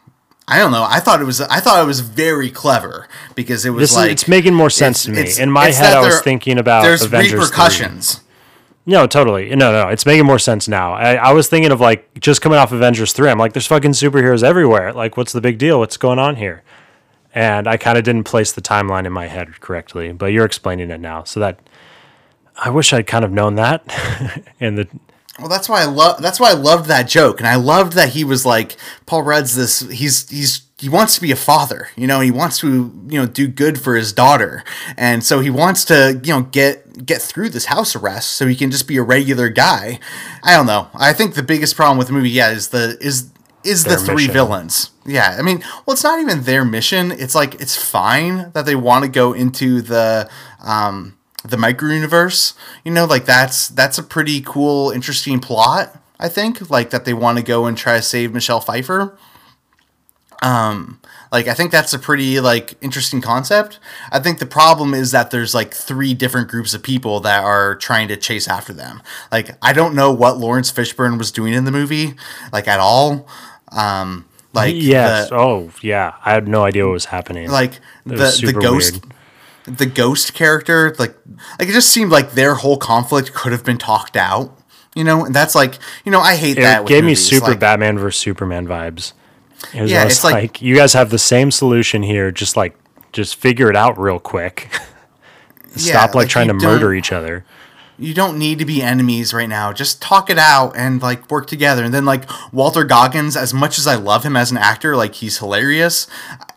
I don't know. I thought it was I thought it was very clever because it was This like is, it's making more sense to me. In my head, I was thinking about there's Avengers 3. repercussions. No, totally. No, no, it's making more sense now. I, I was thinking of like just coming off Avengers 3. I'm like, there's fucking superheroes everywhere. Like, what's the big deal? What's going on here? And I kind of didn't place the timeline in my head correctly, but you're explaining it now. So that I wish I'd kind of known that. <laughs> and the Well, that's why I love. That's why I loved that joke, and I loved that he was like Paul Rudd's. This he's he's he wants to be a father. You know, he wants to you know do good for his daughter, and so he wants to you know get get through this house arrest so he can just be a regular guy. I don't know. I think the biggest problem with the movie, yeah, is the is is the three mission. villains. Yeah, I mean, well, it's not even their mission. It's like it's fine that they want to go into the um, the micro universe. You know, like that's that's a pretty cool, interesting plot. I think like that they want to go and try to save Michelle Pfeiffer. Um, like I think that's a pretty like interesting concept. I think the problem is that there's like three different groups of people that are trying to chase after them. Like I don't know what Laurence Fishburne was doing in the movie, like at all. Um, like yes. the- oh, yeah. I had no idea what was happening. like was the the ghost weird. the ghost character like like it just seemed like their whole conflict could have been talked out you know and that's like you know i hate that it with gave me super like, Batman versus Superman vibes. It was Yeah, it's like- like, you guys have the same solution here. Just like just figure it out real quick. <laughs> Stop like, like, trying to murder each other. You don't need to be enemies right now. Just talk it out and like work together. And then like Walton Goggins as much as i love him as an actor like he's hilarious.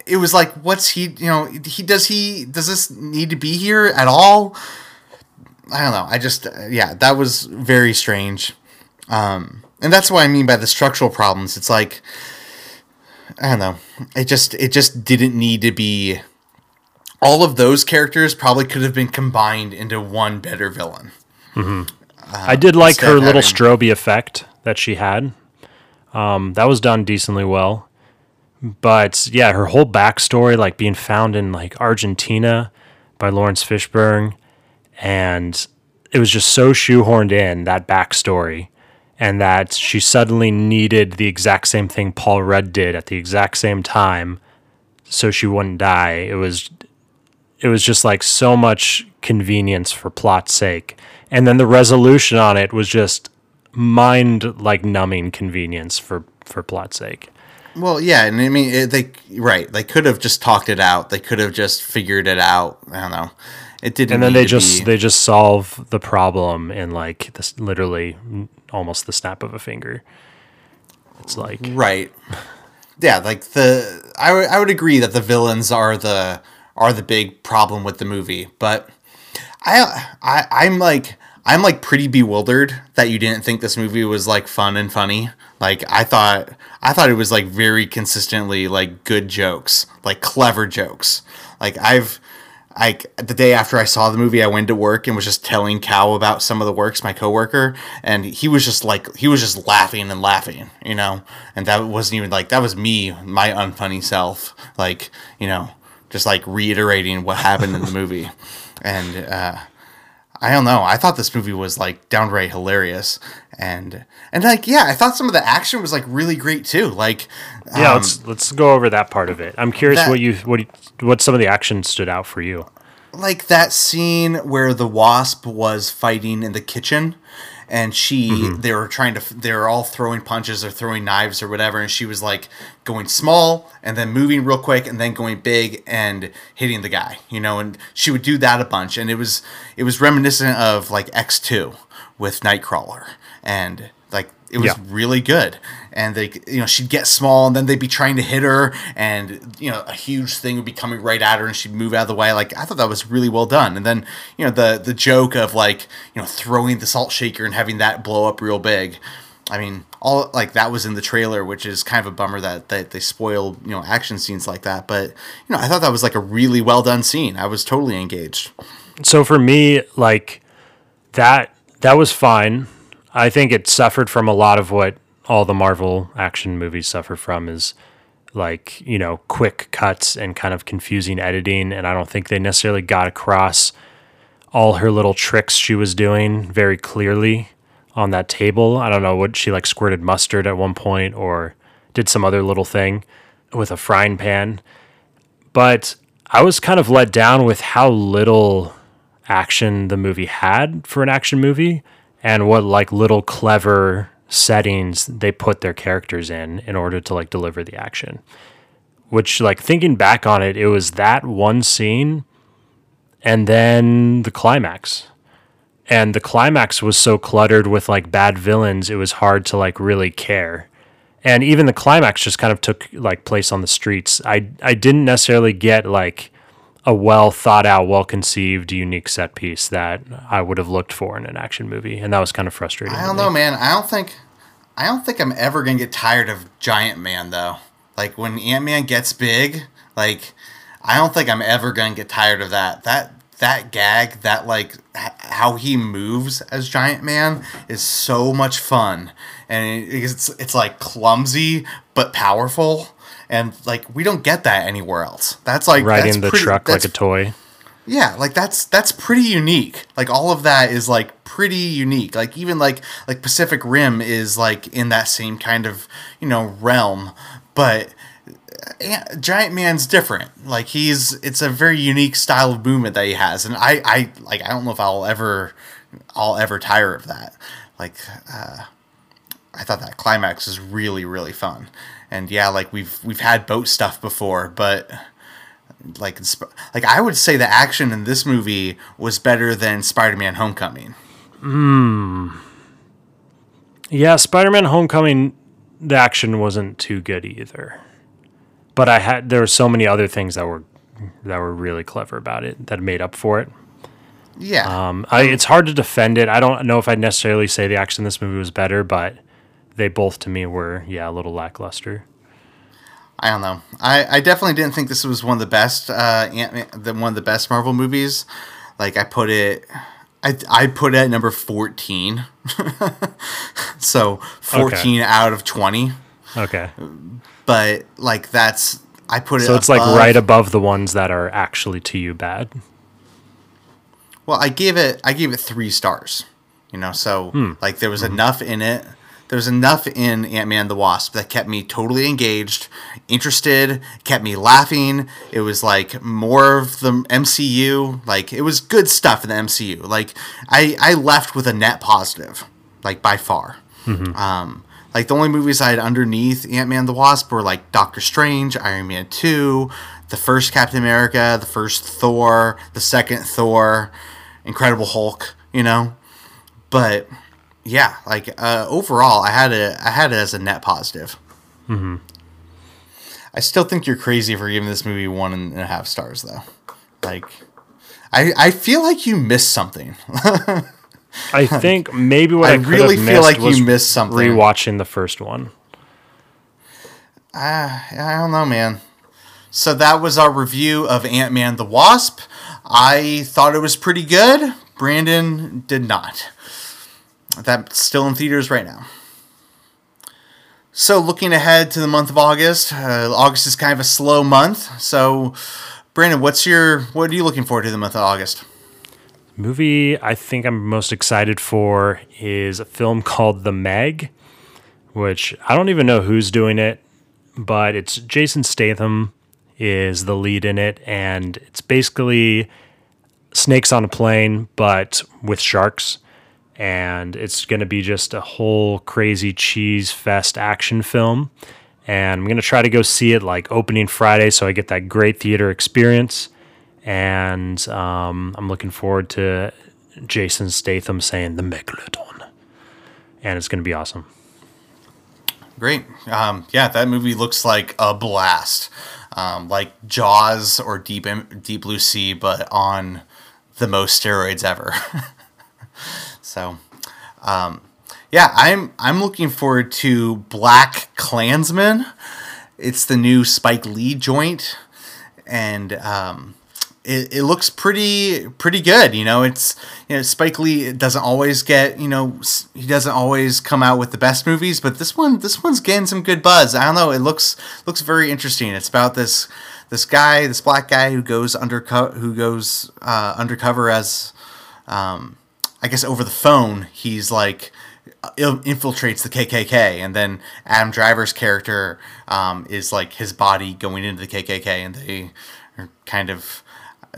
It was like what's he you know he does he does this need to be here at all? I don't know. I just yeah that was very strange. Um and that's what i mean by the structural problems. It's like i don't know. It just it just didn't need to be. All of those characters probably could have been combined into one better villain I did like her little having- strobe effect that she had. Um, that was done decently well. But yeah, her whole backstory, like being found in like Argentina by Laurence Fishburne, and it was just so shoehorned in that backstory, and that she suddenly needed the exact same thing Paul Rudd did at the exact same time, so she wouldn't die. It was it was just like so much convenience for plot's sake. And then the resolution on it was just mind like numbing convenience for for plot's sake. Well, yeah, and I mean, it, they right, they could have just talked it out. They could have just figured it out. I don't know. It didn't. And then they just be- they just solve the problem in like this literally almost the snap of a finger. It's like right. Yeah, like the I would I would agree that the villains are the are the big problem with the movie, but I I I'm like I'm like pretty bewildered that you didn't think this movie was like fun and funny. Like I thought I thought it was like very consistently like good jokes, like clever jokes. Like I've like the day after I saw the movie, I went to work and was just telling Cal about some of the works, my coworker, and he was just like he was just laughing and laughing, you know, and that wasn't even like that was me, my unfunny self, like you know, just like reiterating what happened in the movie, <laughs> and uh, I don't know, I thought this movie was like downright hilarious, and and like yeah, I thought some of the action was like really great too, like Yeah, um, let's let's go over that part of it. I'm curious that- what you what you- what some of the action stood out for you. like that scene where the wasp was fighting in the kitchen and she mm-hmm. they were trying to they were all throwing punches or throwing knives or whatever and she was like going small and then moving real quick and then going big and hitting the guy you know and she would do that a bunch and it was it was reminiscent of like x2 with nightcrawler and like it was Yeah. really good and they you know she'd get small and then they'd be trying to hit her and you know a huge thing would be coming right at her and she'd move out of the way. Like i thought that was really well done. And then you know the the joke of like you know throwing the salt shaker and having that blow up real big. I mean all like that was in the trailer which is kind of a bummer that, that they spoil you know action scenes like that. But you know i thought that was like a really well done scene. I was totally engaged. So for me, like that that was fine. I think it suffered from a lot of what all the Marvel action movies suffer from is like, you know, quick cuts and kind of confusing editing and I don't think they necessarily got across all her little tricks she was doing very clearly on that table. I don't know what she like squirted mustard at one point or did some other little thing with a frying pan. But I was kind of let down with how little action the movie had for an action movie and what like little clever settings they put their characters in in order to like deliver the action. Which like thinking back on it it was that one scene and then the climax. And the climax was so cluttered with like bad villains it was hard to like really care. And even the climax just kind of took like place on the streets. I i didn't necessarily get like a well thought out, well conceived, unique set piece that I would have looked for in an action movie, and that was kind of frustrating. I don't know, man. I don't think I don't think I'm ever gonna get tired of Giant Man though. Like when Ant Man gets big, like I don't think I'm ever gonna get tired of that. That that gag, that like h- how he moves as Giant Man is so much fun, and it- it's it's like clumsy but powerful. And like we don't get that anywhere else. That's like Riding that's the pretty- truck like a toy. yeah, like that's that's pretty unique. Like all of that is like pretty unique. Like even like like Pacific Rim is like in that same kind of, you know, realm, but Giant Man's different. Like he's it's a very unique style of movement that he has and I I like I don't know if I'll ever I'll ever tire of that. Like uh I thought that climax is really really fun. And yeah, like we've we've had boat stuff before, but like like I would say the action in this movie was better than Spider-Man: Homecoming. Hmm. Yeah, Spider-Man: Homecoming, the action wasn't too good either, but I had there were so many other things that were that were really clever about it that made up for it. Yeah, Um, I, it's hard to defend it. I don't know if I'd necessarily say the action in this movie was better, but they both to me were yeah a little lackluster. I don't know. I, I definitely didn't think this was one of the best uh Ant-Man, the one of the best Marvel movies. Like I put it, I I put it at number fourteen. <laughs> so fourteen out of twenty. Okay, But like that's I put it. so it's like right above the ones that are actually to you bad. Well, I gave it I gave it three stars. You know, so Hmm. like there was enough in it. There was enough in Ant Man the Wasp that kept me totally engaged, interested, kept me laughing. It was like more of the MCU. Like it was good stuff in the MCU. Like I I left with a net positive, like by far. Um, like the only movies I had underneath Ant Man the Wasp were like Doctor Strange, Iron Man two, the first Captain America, the first Thor, the second Thor, Incredible Hulk. You know, but yeah, like uh, overall, I had it. I had it as a net positive. I still think you're crazy for giving this movie one and a half stars, though. Like, I I feel like you missed something. <laughs> I think maybe what I I, really feel like you missed something. Rewatching the first one. I don't know, man. So that was our review of Ant Man the Wasp. I thought it was pretty good. Brandon did not. That's still in theaters right now. So, looking ahead to the month of August, uh, August is kind of a slow month. So, Brandon, what's your what are you looking forward to the month of August? Movie I think I'm most excited for is a film called The Meg, which I don't even know who's doing it, but it's Jason Statham is the lead in it, and it's basically snakes on a plane, but with sharks. And it's going to be just a whole crazy cheese fest action film. And I'm going to try to go see it like opening Friday so I get that great theater experience. And um, I'm looking forward to Jason Statham saying the Megalodon. And it's going to be awesome. Great. Um, yeah, that movie looks like a blast. Um, like Jaws or Deep Deep Blue Sea, but on the most steroids ever. <laughs> so, um, yeah, I'm I'm looking forward to BlacKkKlansman. It's the new Spike Lee joint, and um, it, it looks pretty pretty good. You know, it's you know Spike Lee doesn't always get you know he doesn't always come out with the best movies, but this one this one's getting some good buzz. I don't know, it looks looks very interesting. It's about this this guy, this black guy who goes undercover who goes uh, undercover as um, I guess over the phone. He's like infiltrates the KKK, and then Adam Driver's character um, is like his body going into the KKK, and they are kind of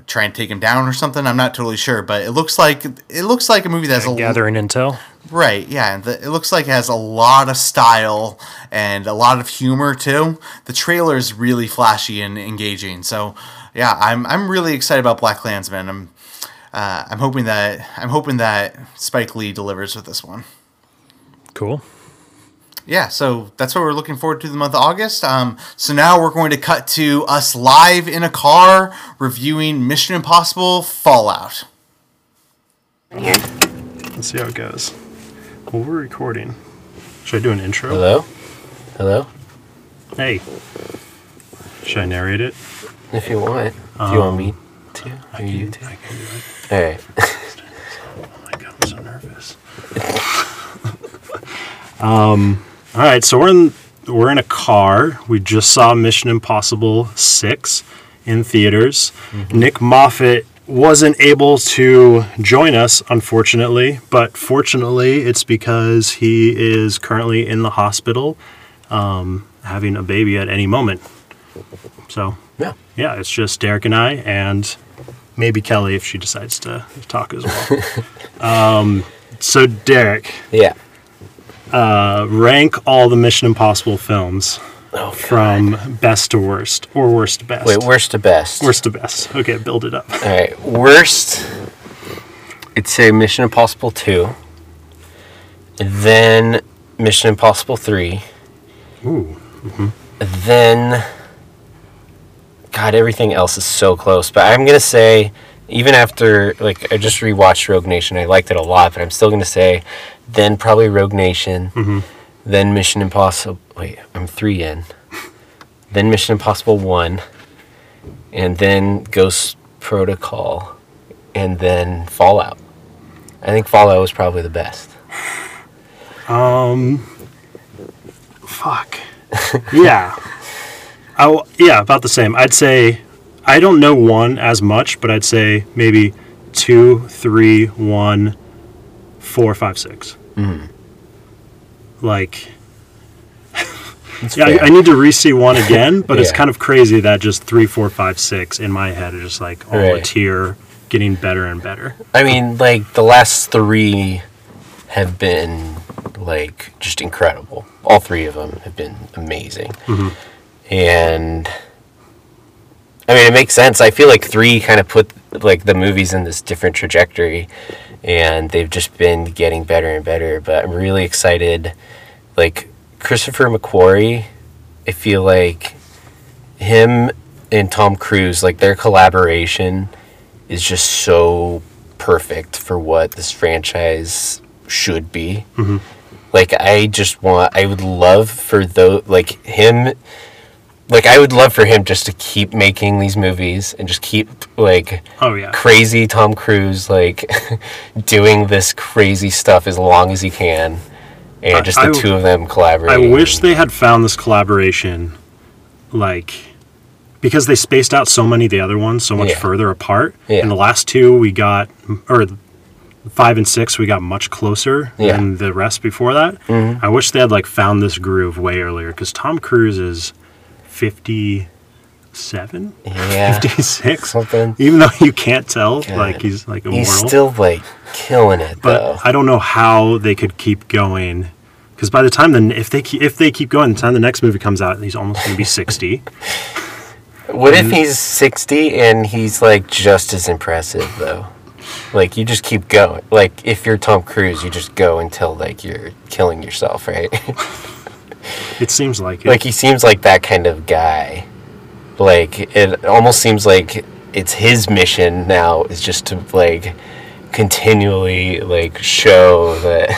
try and take him down or something. I'm not totally sure, but it looks like it looks like a movie that's a gathering intel. Right, yeah. The, it looks like it has a lot of style and a lot of humor too. The trailer is really flashy and engaging. So, yeah, I'm I'm really excited about BlacKkKlansman. I'm uh, I'm hoping that I'm hoping that Spike Lee delivers with this one. Cool yeah, so that's what we're looking forward to the month of August. Um, so now we're going to cut to us live in a car reviewing Mission Impossible Fallout. Let's see how it goes. Well, we're recording. Should I do an intro? Hello? Hello? Hey. Should I narrate it? If you want. Um, do you want me to? Or I can, you to? I can do it. All right. oh <laughs> my god, I'm so nervous. <laughs> um, all right, so we're in we're in a car. We just saw Mission Impossible Six in theaters. Mm-hmm. Nick Moffat wasn't able to join us, unfortunately, but fortunately, it's because he is currently in the hospital, um, having a baby at any moment. So yeah, yeah, it's just Derek and I, and maybe Kelly if she decides to talk as well. <laughs> um, so Derek, yeah uh, rank all the Mission Impossible films oh, from best to worst, or worst to best. Wait, worst to best. Worst to best. Okay, build it up. All right, worst. I'd say Mission Impossible two. Then Mission Impossible three. Ooh. Mm-hmm. Then. God, everything else is so close. But I'm gonna say, even after like I just rewatched Rogue Nation, I liked it a lot. But I'm still gonna say then probably Rogue Nation, mm-hmm. then Mission Impossible. Wait, I'm three in. then Mission Impossible One, and then Ghost Protocol, and then Fallout. I think Fallout was probably the best. Um, fuck. yeah. <laughs> Oh, yeah, about the same. I'd say I don't know one as much, but I'd say maybe two, three, one, four, five, six. Mm. Like, <laughs> yeah, I, I, need to re-see one again, but <laughs> yeah. it's kind of crazy that just three, four, five, six in my head are just like all right. a tier, getting better and better. I mean, like the last three have been like just incredible. All three of them have been amazing, mm-hmm. And I mean, it makes sense. I feel like three kind of put like the movies in this different trajectory and they've just been getting better and better. But I'm really excited. Like Christopher McQuarrie, I feel like him and Tom Cruise, like their collaboration is just so perfect for what this franchise should be. Mm-hmm. Like I just want, I would love for those like him like I would love for him just to keep making these movies and just keep like Oh yeah. crazy Tom Cruise like <laughs> doing this crazy stuff as long as he can, and I- just the I- two of them collaborating. I wish they had found this collaboration, like, because they spaced out so many of the other ones so much Yeah. further apart. Yeah. In the last two, we got, or five and six, we got much closer Yeah. than the rest before that. Mhm. I wish they had like found this groove way earlier because Tom Cruise is fifty-seven, yeah, <laughs> fifty-six, something. even though you can't tell, God. like he's like immortal. He's still like killing it but though. I don't know how they could keep going. Because by the time then, if they keep, if they keep going, the time the next movie comes out, he's almost going to be sixty. <laughs> What if he's 60 and he's like just as impressive though? Like you just keep going. Like if you're Tom Cruise, you just go until like you're killing yourself, right? <laughs> It seems like it. like he seems like that kind of guy. Like it almost seems like it's his mission now is just to like continually like show that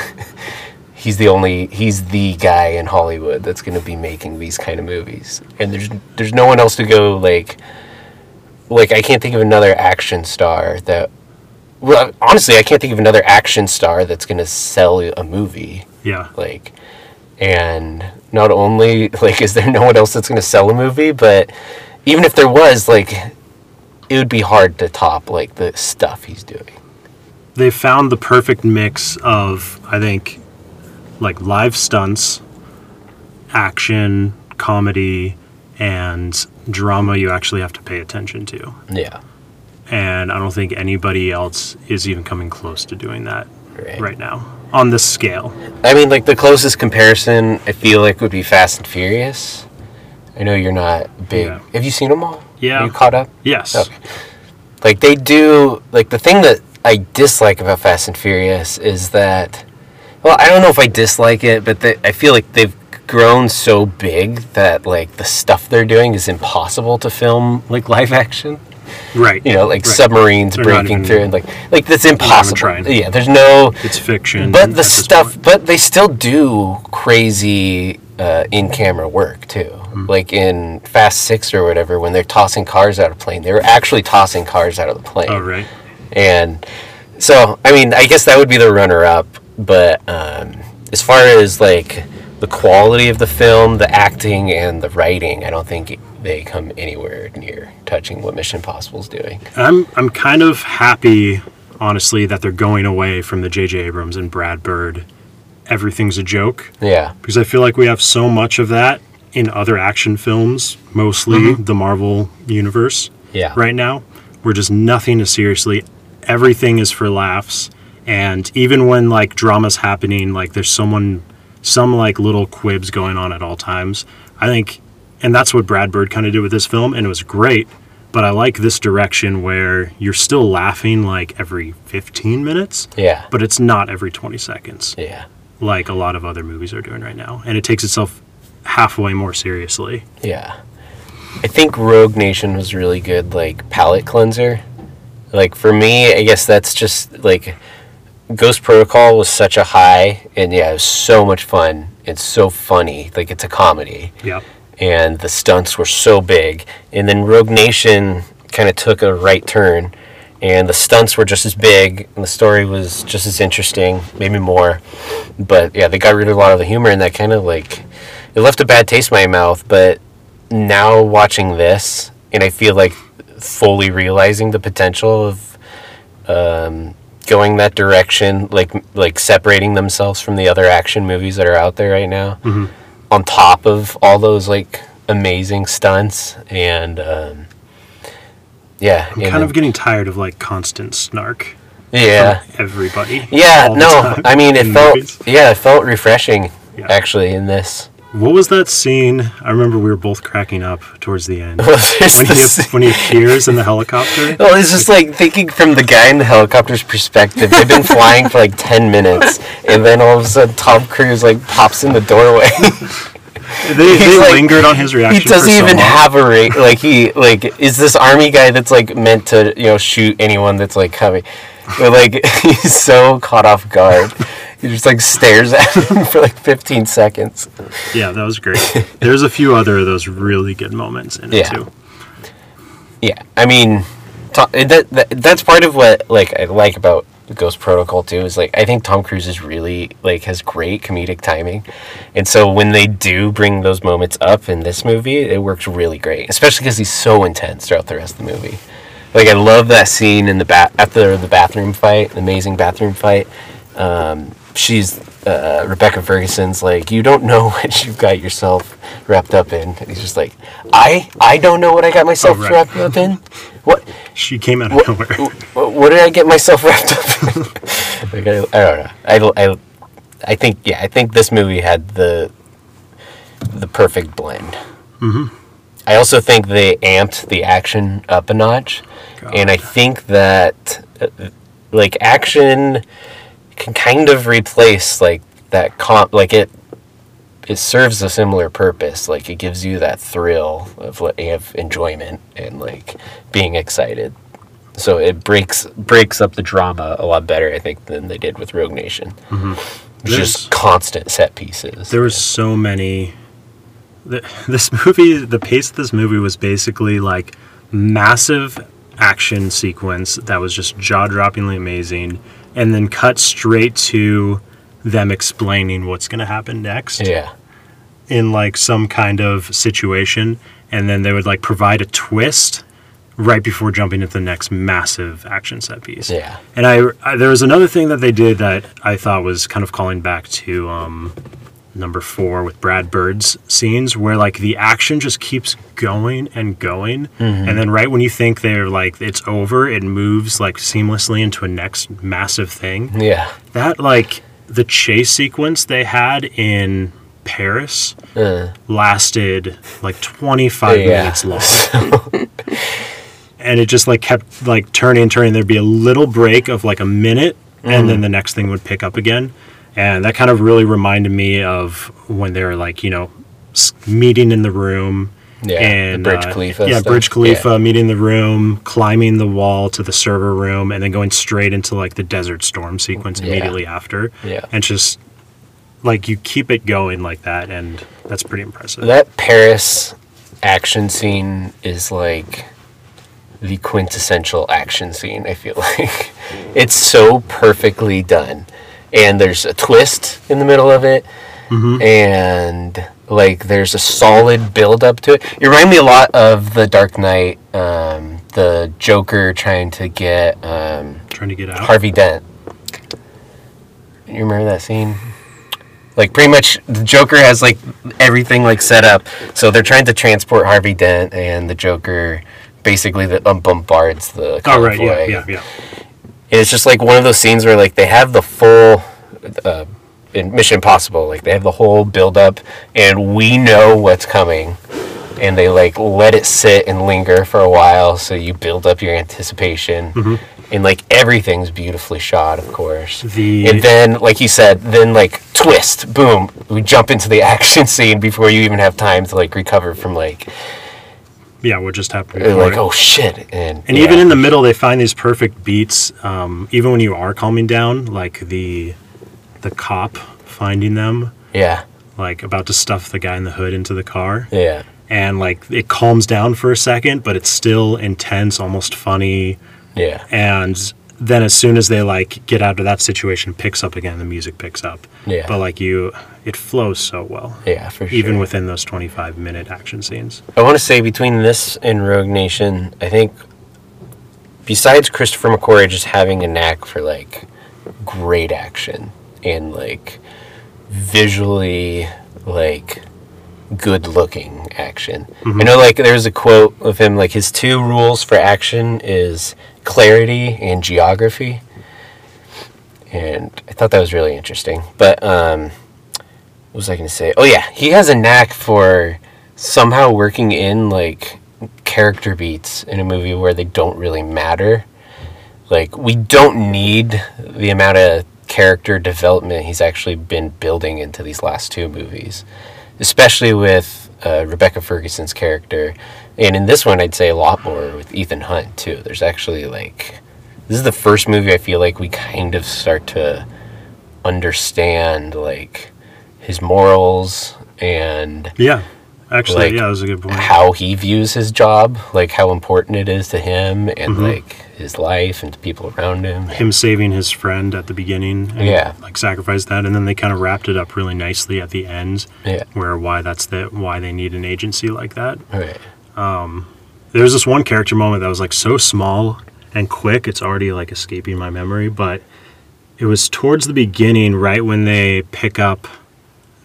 <laughs> he's the only he's the guy in Hollywood that's going to be making these kind of movies. And there's there's no one else to go like like I can't think of another action star that well honestly I can't think of another action star that's going to sell a movie yeah, like and not only <laughs> like is there no one else that's going to sell a movie but even if there was like it would be hard to top like the stuff he's doing. They found the perfect mix of I think like live stunts, action, comedy, and drama you actually have to pay attention to. yeah. And I don't think anybody else is even coming close to doing that right, right now on this scale. i mean like the closest comparison i feel like would be fast and furious i know you're not big Yeah. have you seen them all Yeah. Are you caught up Yes. Okay. like they do like the thing that I dislike about Fast and Furious is that well I don't know if I dislike it but they, I feel like they've grown so big that like the stuff they're doing is impossible to film like live action Right. you know like Right. submarines They're breaking even- through and like like that's impossible yeah there's no It's fiction. but the stuff but they still do crazy uh, in-camera work too Hmm. like in fast six or whatever when they're tossing cars out of plane they were actually tossing cars out of the plane Oh right. and so i mean i guess that would be the runner-up but um, as far as like the quality of the film the acting and the writing i don't think they come anywhere near touching what mission Impossible is doing I'm I'm kind of happy, honestly, that they're going away from the J.J. Abrams and Brad Bird. Everything's a joke yeah because I feel like we have so much of that in other action films, mostly mm-hmm. the Marvel universe. yeah right now where just nothing is seriously everything is for laughs and even when like drama's happening like there's someone some like little quibs going on at all times i think and that's what brad bird kind of did with this film and it was great but i like this direction where you're still laughing like every 15 minutes yeah but it's not every 20 seconds yeah like a lot of other movies are doing right now and it takes itself halfway more seriously Yeah. I think Rogue Nation was really good, like palate cleanser. Like for me, I guess that's just like Ghost Protocol was such a high, and yeah, it was so much fun. It's so funny, like it's a comedy, yep and the stunts were so big. And then Rogue Nation kind of took a right turn, and the stunts were just as big, and the story was just as interesting, maybe more. But yeah, they got rid of a lot of the humor, and that kind of like it left a bad taste in my mouth. But now watching this, and I feel like fully realizing the potential of um, going that direction, like like separating themselves from the other action movies that are out there right now, on top of all those like amazing stunts and um, yeah, i'm kind of getting tired of like constant snark yeah. everybody. Yeah, no, I mean it felt movies. yeah, it felt refreshing Yeah. actually in this. What was that scene? I remember we were both cracking up towards the end <laughs> Well, when he this- when he appears in the helicopter. <laughs> Well, it's just like thinking from the guy in the helicopter's perspective. They've been <laughs> flying for like ten minutes, and then all of a sudden Tom Cruise like pops in the doorway. They, they like- lingered on his reaction. he doesn't so even have a rate. Like he like is this army guy that's like meant to you know shoot anyone that's like coming. But like he's so caught off guard, he just like stares at him <laughs> for like 15 seconds. Yeah, that was great. There's a few other of those really good moments in it Yeah. too. Yeah, I mean, to, that, that that's part of what like I like about Ghost Protocol too is like I think Tom Cruise is really like has great comedic timing, and so when they do bring those moments up in this movie, it works really great, especially because he's so intense throughout the rest of the movie. Like I love that scene in the bat after the bathroom fight, the amazing bathroom fight. Um, she's uh, Rebecca Ferguson's like, you don't know <laughs> what you've got yourself wrapped up in. And he's just like, I I don't know what I got myself Oh, right. wrapped up in. What She came out of what, nowhere. what, what did I get myself <laughs> wrapped up in? <laughs> like, I, I don't know. I, I, I think yeah, I think this movie had the the perfect blend. Mm-hmm. I also think they amped the action up a notch, and I think that uh, like action can kind of replace like that comp like it it serves a similar purpose. Like it gives you that thrill of what of enjoyment and like being excited. So it breaks breaks up the drama a lot better i think than they did with rogue nation. Mm-hmm. There's- just constant set pieces. There was so many. <laughs> This movie, the pace of this movie was basically like massive action sequence that was just jaw droppingly amazing, and then cut straight to them explaining what's going to happen next. Yeah. In like some kind of situation, and then they would like provide a twist right before jumping into the next massive action set piece. yeah. And I, I there was another thing that they did that I thought was kind of calling back to um, number four with Brad Bird's scenes, where like the action just keeps going and going, and then right when you think they're like it's over, it moves like seamlessly into a next massive thing. yeah That like the chase sequence they had in Paris uh, lasted like 25 Yeah. minutes long. <laughs> <laughs> and it just like kept like turning and turning. There'd be a little break of like a minute and Mm. then the next thing would pick up again. And that kind of really reminded me of when they were like, you know, meeting in the room. Yeah, the and Burj uh, Khalifa Yeah, stuff. Burj Khalifa, Yeah. meeting the room, climbing the wall to the server room, and then going straight into like the Desert Storm sequence Yeah. immediately after. Yeah. And just like you keep it going like that, and that's pretty impressive. that paris action scene is like the quintessential action scene i feel <laughs> like it's so perfectly done and there's a twist in the middle of it and like there's a solid build up to it you remind me a lot of the dark knight um, the joker trying to get um, Trying to get out. Harvey Dent. You remember that scene? Like pretty much the Joker has like everything like set up. So they're trying to transport Harvey Dent and the Joker basically the, um, bombards the convoy. Oh right, yeah, yeah, yeah. And it's just like one of those scenes where like they have the full uh, in Mission Impossible, like they have the whole build up and we know what's coming. And they like let it sit and linger for a while so you build up your anticipation. Mm-hmm. And like everything's beautifully shot, of course. The- and then, like you said, then like twist, boom, we jump into the <laughs> action scene before you even have time to like recover from like, Yeah, what just happened? like oh shit, and and even in the middle, they find these perfect beats. Um, even when you are calming down, like the the cop finding them, yeah, like about to stuff the guy in the hood into the car, yeah, and like it calms down for a second, but it's still intense, almost funny. yeah, And then as soon as they like get out of that situation, picks up again. The music picks up. Yeah. But like you, it flows so well. yeah, for sure. Even within those twenty-five minute action scenes. I want to say between this and Rogue Nation, I think besides Christopher McQuarrie just having a knack for like great action and like visually like good looking action. Mm-hmm. I know like there's a quote of him like his two rules for action is clarity and geography. And I thought that was really interesting. But um what was I going to say? Oh yeah, he has a knack for somehow working in like character beats in a movie where they don't really matter. Like we don't need the amount of character development he's actually been building into these last two movies, especially with uh, Rebecca Ferguson's character, and in this one I'd say a lot more with Ethan Hunt too. There's actually like this is the first movie I feel like we kind of start to understand like his morals and Yeah. Actually, Like, yeah, that was a good point. how he views his job, like how important it is to him and Mm-hmm. like his life and the people around him. Him saving his friend at the beginning, and, Yeah. like sacrificed that, and then they kind of wrapped it up really nicely at the end, Yeah. where why that's the why they need an agency like that. Right. There was this one character moment that was like so small and quick, it's already like escaping my memory, but it was towards the beginning, right when they pick up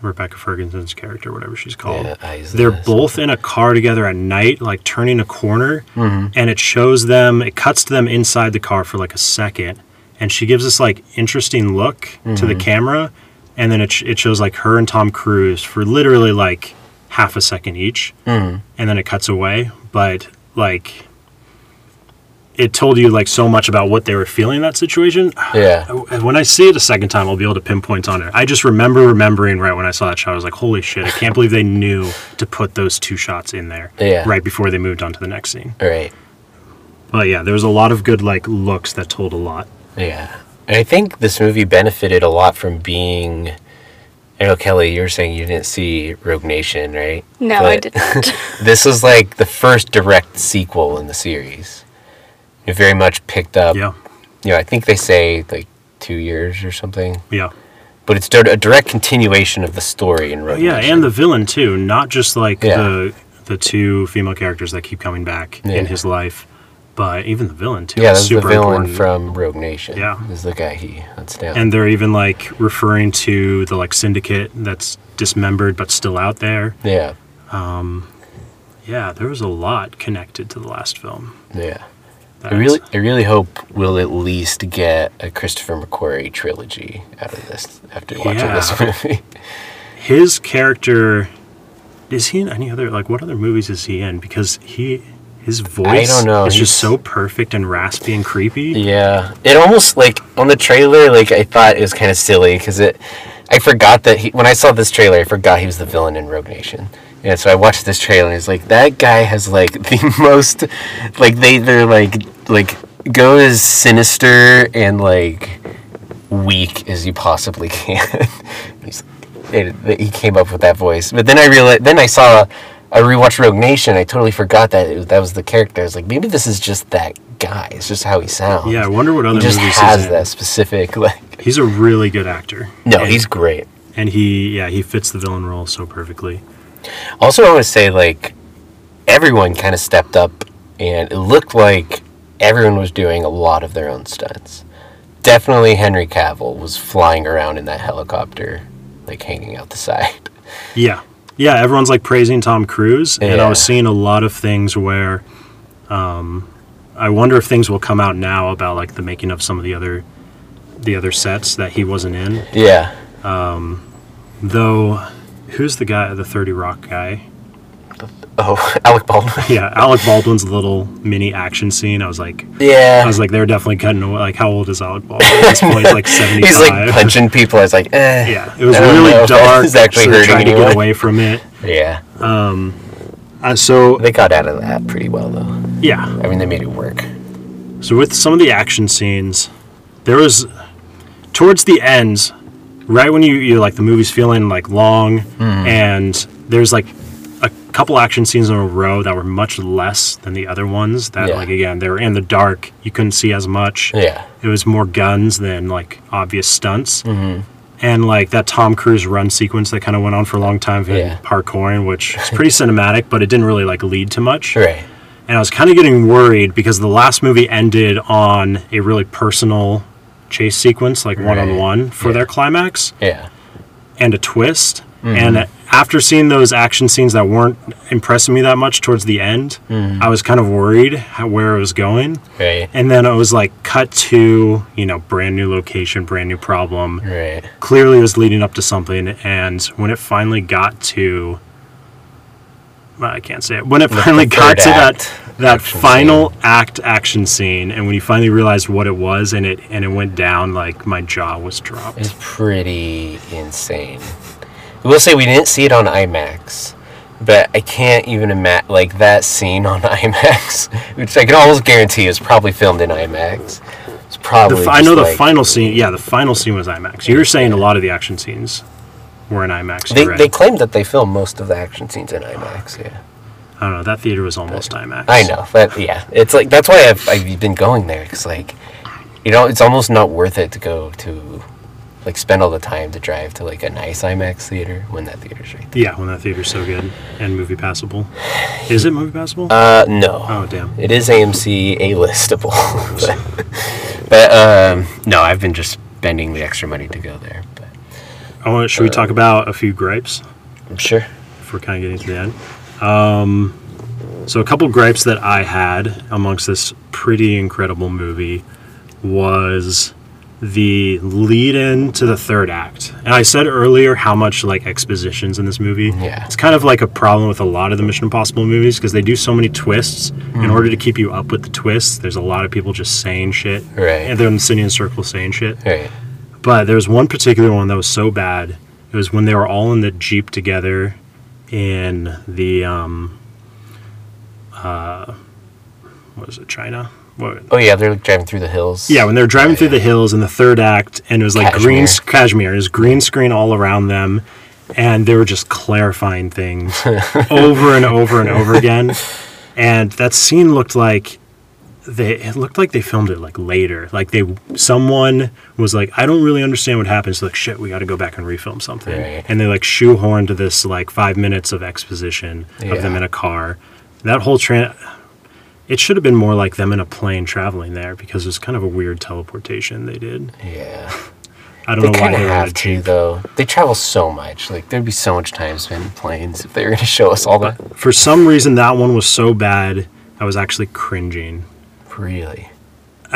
Rebecca Ferguson's character, whatever she's called. Yeah, They're both in a car together at night, like turning a corner, Mm-hmm. and it shows them, it cuts to them inside the car for like a second, and she gives this like interesting look to Mm-hmm. the camera, and then it, sh- it shows like her and Tom Cruise for literally like half a second each, Mm-hmm. and then it cuts away. But like, it told you like so much about what they were feeling in that situation. <sighs> Yeah. When I see it a second time, I'll be able to pinpoint on it. I just remember remembering right when I saw that shot. I was like, "Holy shit! I can't believe they knew to put those two shots in there Yeah. right before they moved on to the next scene." Right. But yeah, there was a lot of good like looks that told a lot. Yeah. And I think this movie benefited a lot from being. I know, Kelly, you were saying you didn't see Rogue Nation, right? No, I didn't. <laughs> this was like the first direct sequel in the series. It very much picked up. Yeah, You know, I think they say like two years or something, yeah, but it's a direct continuation of the story in Rogue yeah, Nation. and the villain too. Not just like Yeah. the the two female characters that keep coming back Yeah. in his life, but even the villain too. yeah, that's the villain important. from Rogue Nation. Yeah. is the guy he hunts down. and they're even like referring to the like syndicate that's dismembered but still out there. yeah, Um, Yeah, there was a lot connected to the last film. yeah. I really, I really hope we'll at least get a Christopher McQuarrie trilogy out of this after watching this movie. <laughs> his character is he in any other like what other movies is he in? Because he his voice don't know, is he's- just so perfect and raspy and creepy. Yeah, it almost like on the trailer, like I thought it was kind of silly because it. I forgot that he when I saw this trailer, I forgot he was the villain in Rogue Nation. And so I watched this trailer, and it's like that guy has like <laughs> the most, like they they're like like go as sinister and like weak as you possibly <laughs> can. He came up with that voice, but then I realized, then I saw, I rewatched Rogue Nation. I totally forgot that was, that was the character. I was like, maybe this is just that guy. It's just how he sounds. Yeah, I wonder what other he just movies has that specific like. He's a really good actor. No, And- he's great. and he yeah he fits the villain role so perfectly. Also, I want to say like everyone kind of stepped up, and it looked like everyone was doing a lot of their own stunts. Definitely, Henry Cavill was flying around in that helicopter, like hanging out the side. Yeah. Yeah, everyone's like praising Tom Cruise, and I was seeing a lot of things where um, I wonder if things will come out now about like the making of some of the other the other sets that he wasn't in. Yeah, Though, who's the guy, the Thirty Rock guy? Oh, <laughs> Alec Baldwin. <laughs> Yeah, Alec Baldwin's little mini action scene. I was like, Yeah. I was like, they're definitely cutting away. Like, how old is Alec Baldwin at this point? <laughs> Like seventy-five. He's like punching people. I was like, eh. Yeah, it was really know dark. It's actually so hurting tried to get away from it. Yeah, Uh, so they got out of that pretty well though. yeah, I mean, they made it work. So with some of the action scenes, there was towards the end, right when you you like the movie's feeling like long, and there's like couple action scenes in a row that were much less than the other ones. That Yeah. like again they were in the dark, you couldn't see as much. Yeah, It was more guns than like obvious stunts. Mm-hmm. And like that Tom Cruise run sequence that kind of went on for a long time, Yeah. parkouring, which is pretty <laughs> cinematic, but it didn't really like lead to much right. and I was kind of getting worried because the last movie ended on a really personal chase sequence, like one on one for Yeah. their climax Yeah, and a twist. And after seeing those action scenes that weren't impressing me that much towards the end, mm. I was kind of worried how, where it was going. right, And then it was like cut to, you know, brand new location, brand new problem right. clearly was leading up to something and when it finally got to well, I can't say it. When it finally got to that that final act action scene and when you finally realized what it was and it and it went down like my jaw was dropped. It's pretty insane. I will say we didn't see it on IMAX, but I can't even imagine like that scene on <laughs> IMAX, which I can almost guarantee is probably filmed in IMAX. It's It's probably. The, fi- I know the final scene. Yeah, the final scene was IMAX. You were saying a lot of the action scenes were in IMAX. They, they claimed that they filmed most of the action scenes in IMAX. Yeah, I don't know. That theater was almost IMAX. I know, but yeah, it's like that's why I've I've been going there because like, you know, it's almost not worth it to go to, like, spend all the time to drive to like a nice IMAX theater when that theater's right there. Yeah, when that theater's so good and movie passable. Is it movie passable? Uh, no. oh damn. It is AMC A listable, but, <laughs> <laughs> but um, no, I've been just spending the extra money to go there. But I want. Should we talk about a few gripes I'm sure. if we're kind of getting to the end? Um, so a couple gripes that I had amongst this pretty incredible movie was the lead in to the third act. And I said earlier how much like expositions in this movie. Yeah. It's kind of like a problem with a lot of the Mission Impossible movies because they do so many twists. Hmm. In order to keep you up with the twists, there's a lot of people just saying shit. Right. And they're in the sitting in circles saying shit. Right. But there was one particular one that was so bad. It was when they were all in the jeep together in the um uh what was it, China? What Oh yeah, they're like driving through the hills. yeah, when they're driving Yeah, through the hills in the third act, and it was like green Kashmir. cashmere, it was green screen all around them, and they were just clarifying things <laughs> over and over and over again. And that scene looked like they it looked like they filmed it like later. Like they someone was like, I don't really understand what happened. So like shit, we got to go back and refilm something. Right. And they like shoehorned this like five minutes of exposition of them in a car. That whole tran it should have been more like them in a plane traveling there because it was kind of a weird teleportation they did. Yeah. I don't They know why they were in a have to though. They travel so much. Like there'd be so much time spent in planes if they were going to show us all that. For some reason, that one was so bad, I was actually cringing. Really.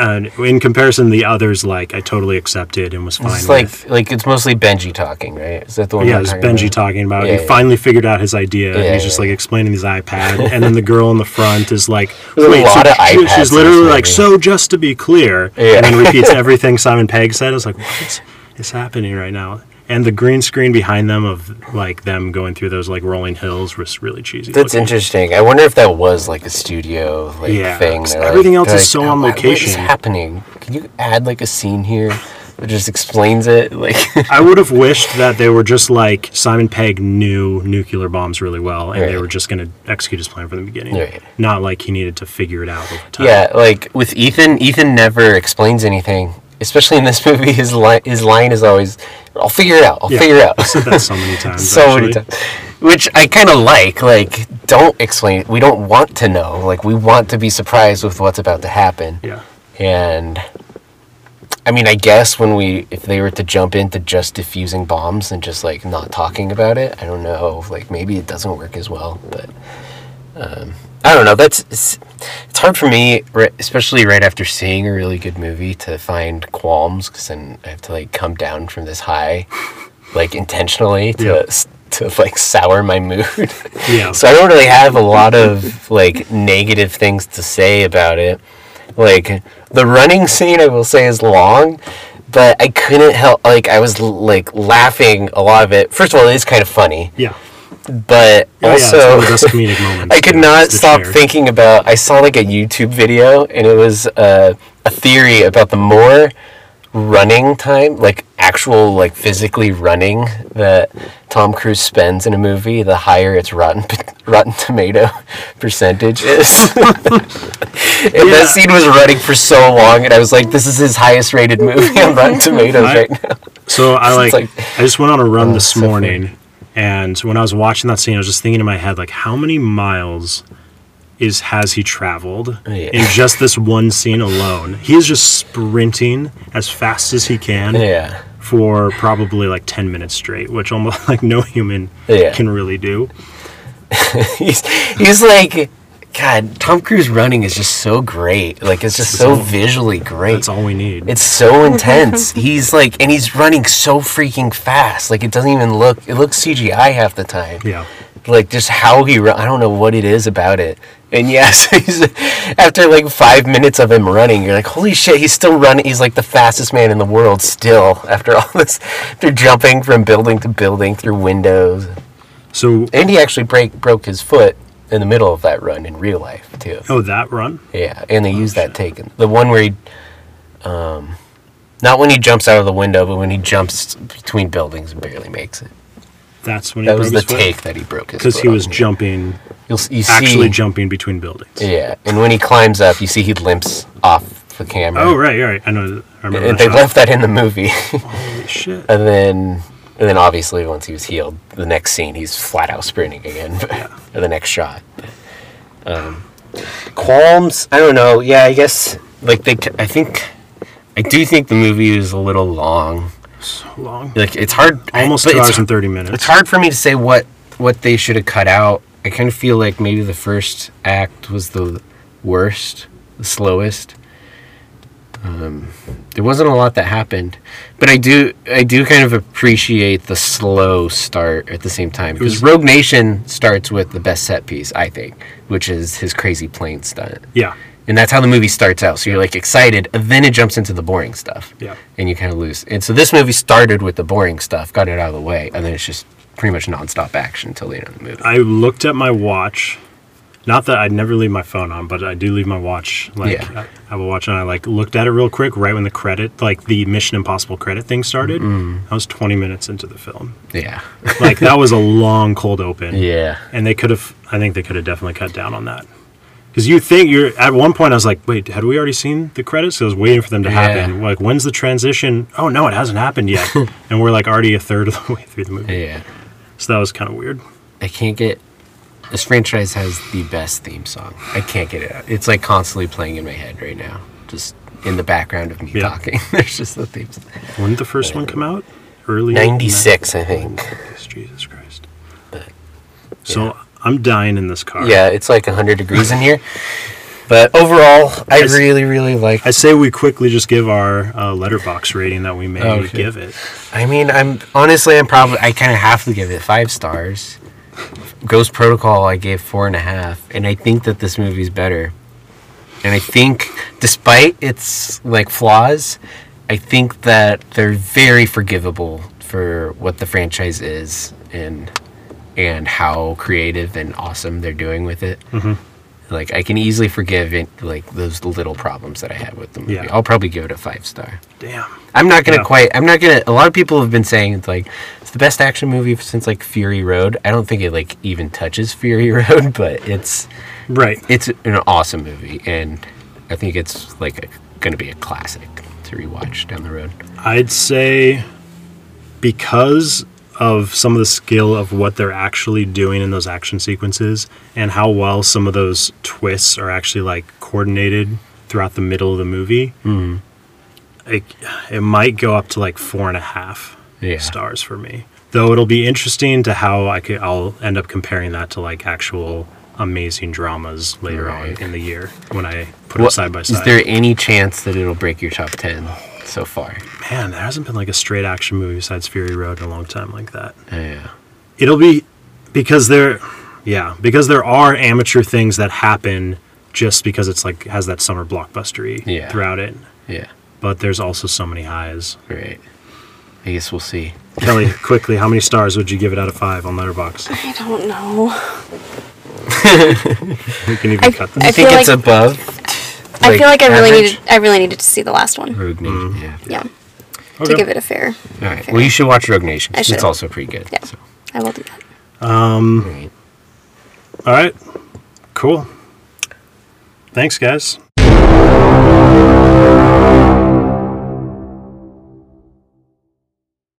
And in comparison, to the others, like I totally accepted and was fine It's like with. like it's mostly Benji talking, right? Is that the one? Yeah, we're it was Benji about? talking about. Yeah, he yeah. finally figured out his idea. and Yeah, he's just like explaining his iPad, <laughs> and then the girl in the front is like, "Wait, so she- she's literally like, so just to be clear," and then repeats <laughs> everything Simon Pegg said. I was like, "What is happening right now?" And the green screen behind them of like them going through those like rolling hills was really cheesy. That's looking. interesting. I wonder if that was like a studio like Yeah, thing. everything else they're is so "Oh, on location. What is happening? Can you add like a scene here that just explains it? <laughs> Like, I would have wished that they were just like Simon Pegg knew nuclear bombs really well, and they were just going to execute his plan from the beginning. Right. Not like he needed to figure it out over time. yeah, like with Ethan, Ethan never explains anything. Especially in this <laughs> movie, his line his line is always, "I'll figure it out. I'll Yeah. figure it out." I said that so many <laughs> times. so many times which i kind of like like don't explain it we don't want to know like we want to be surprised with what's about to happen Yeah. and i mean i guess when we if they were to jump into just diffusing bombs and just like not talking about it i don't know like maybe it doesn't work as well but um i don't know that's it's, it's hard for me especially right after seeing a really good movie to find qualms because then i have to like come down from this high like intentionally to to like sour my mood Yeah. <laughs> so I don't really have a lot of like negative things to say about it. Like the running scene, I will say is long, but I couldn't help like I was like laughing a lot of it. First of all, it is kind of funny, Yeah. But Oh, yeah, also one of the best comedic <laughs> moments. I could not stop chair. thinking about. I saw like a YouTube video, and it was uh, a theory about the more running time, like actual like physically running that Tom Cruise spends in a movie, the higher its rotten <laughs> rotten tomato <laughs> percentage is. and Yeah. that scene was running for so long, and I was like, "This is his highest rated movie on Rotten Tomatoes I- right now." So I like, like- I just went on a run Oh, this so morning, and when I was watching that scene, I was just thinking in my head, like, how many miles is has he traveled oh, Yeah. in just this one scene alone? He is just sprinting as fast as he can Yeah. for probably like ten minutes straight, which almost <laughs> like no human Yeah. can really do. <laughs> he's he's like God, Tom Cruise running is just so great. Like it's just so visually great. That's all we need. It's so intense. <laughs> he's like and he's running so freaking fast. Like it doesn't even look it looks CGI half the time. yeah. Like just how he run I don't know what it is about it. And yes, <laughs> he's after like 5 minutes of him running, you're like, "Holy shit, he's still running. He's like the fastest man in the world still after all this. They're jumping from building to building through windows." So, And he actually break broke his foot in the middle of that run in real life too. oh, that run. Yeah, and they used that take. The one where he, Um, not when he jumps out of the window, but when he jumps between buildings and barely makes it. That's when he That was the foot? take that he broke his because he was on. jumping, You'll, you actually jumping between buildings. Yeah, and when he climbs up, you see he limps off the camera. Oh right, right. I know. I remember. And that they shot. left that in the movie. Holy shit. <laughs> and then and then obviously once he was healed, the next scene he's flat out sprinting again <laughs> for the next shot. Um, qualms, I don't know. Yeah, I guess like they. I think I do think the movie is a little long. So long. Like it's hard. Almost but two hours and thirty minutes. It's hard for me to say what what they should have cut out. I kind of feel like maybe the first act was the worst, the slowest. Um, there wasn't a lot that happened, but I do I do kind of appreciate the slow start at the same time because Rogue Nation starts with the best set piece I think, which is his crazy plane stunt, Yeah. and that's how the movie starts out. So you're like excited, and then it jumps into the boring stuff Yeah. and you kind of lose. And so this movie started with the boring stuff, got it out of the way, and then it's just pretty much nonstop action until the end of the movie. I looked at my watch. Not that I'd never leave my phone on, but I do leave my watch. Like Yeah. I have a watch, and I like looked at it real quick right when the credit, like the Mission Impossible credit thing started. Mm. I was 20 minutes into the film. yeah, <laughs> Like that was a long cold open. yeah, and they could have. I think they could have definitely cut down on that. Because you think you're at one point, I was like, "Wait, had we already seen the credits?" I was waiting for them to happen. Like, when's the transition? Oh no, it hasn't happened yet, <laughs> and we're like already a third of the <laughs> way through the movie. yeah. So that was kind of weird. I can't get. This franchise has the best theme song. I can't get it out. It's like constantly playing in my head right now, just in the background of me Yeah. talking. <laughs> There's just the theme. song. When did the first one come out? Early Ninety six, I think. 90s, Jesus Christ. But, So I'm dying in this car. Yeah, it's like hundred degrees in here. But overall, I really, really like. I say we quickly just give our uh, Letterboxd rating that we may Okay. give it. I mean, I'm honestly, I'm probably, I kind of have to give it five stars. Ghost Protocol, I gave four and a half, and I think that this movie's better. And I think, despite its like flaws, I think that they're very forgivable for what the franchise is and and how creative and awesome they're doing with it. Mm-hmm. Like I can easily forgive it, like those little problems that I had with the movie. Yeah. I'll probably give it a five star. Damn. I'm not gonna Yeah. quite. I'm not gonna. A lot of people have been saying it's like it's the best action movie since like Fury Road. I don't think it like even touches Fury <laughs> Road, but it's Right. it's an awesome movie, and I think it's like a, gonna be a classic to rewatch down the road. I'd say because of some of the skill of what they're actually doing in those action sequences and how well some of those twists are actually like coordinated throughout the middle of the movie, mm-hmm. it, it might go up to like four and a half Yeah. stars for me. Though it'll be interesting to how I could I'll end up comparing that to like actual amazing dramas later Right. on in the year when I put them What- side by side. Is there any chance that it'll break your top ten so far? Man, there hasn't been like a straight action movie besides Fury Road in a long time like that. Yeah. It'll be because there, yeah, because there are amateur things that happen just because it's like has that summer blockbustery Yeah. throughout it. Yeah. But there's also so many highs. Great. I guess we'll see. <laughs> Kelly, quickly, how many stars would you give it out of five on Letterboxd? I don't know. <laughs> We can even I- cut I this. I think it's like- above. I feel like I really average? needed. I really needed to see the last one. Rogue Nation. Mm-hmm. Yeah. Yeah, Okay. to give it a fair. All right. fair. Well, you should watch Rogue Nation. I 'cause It's also pretty good. Yeah. So. I will do that. Um, all right. All right, cool. Thanks, guys.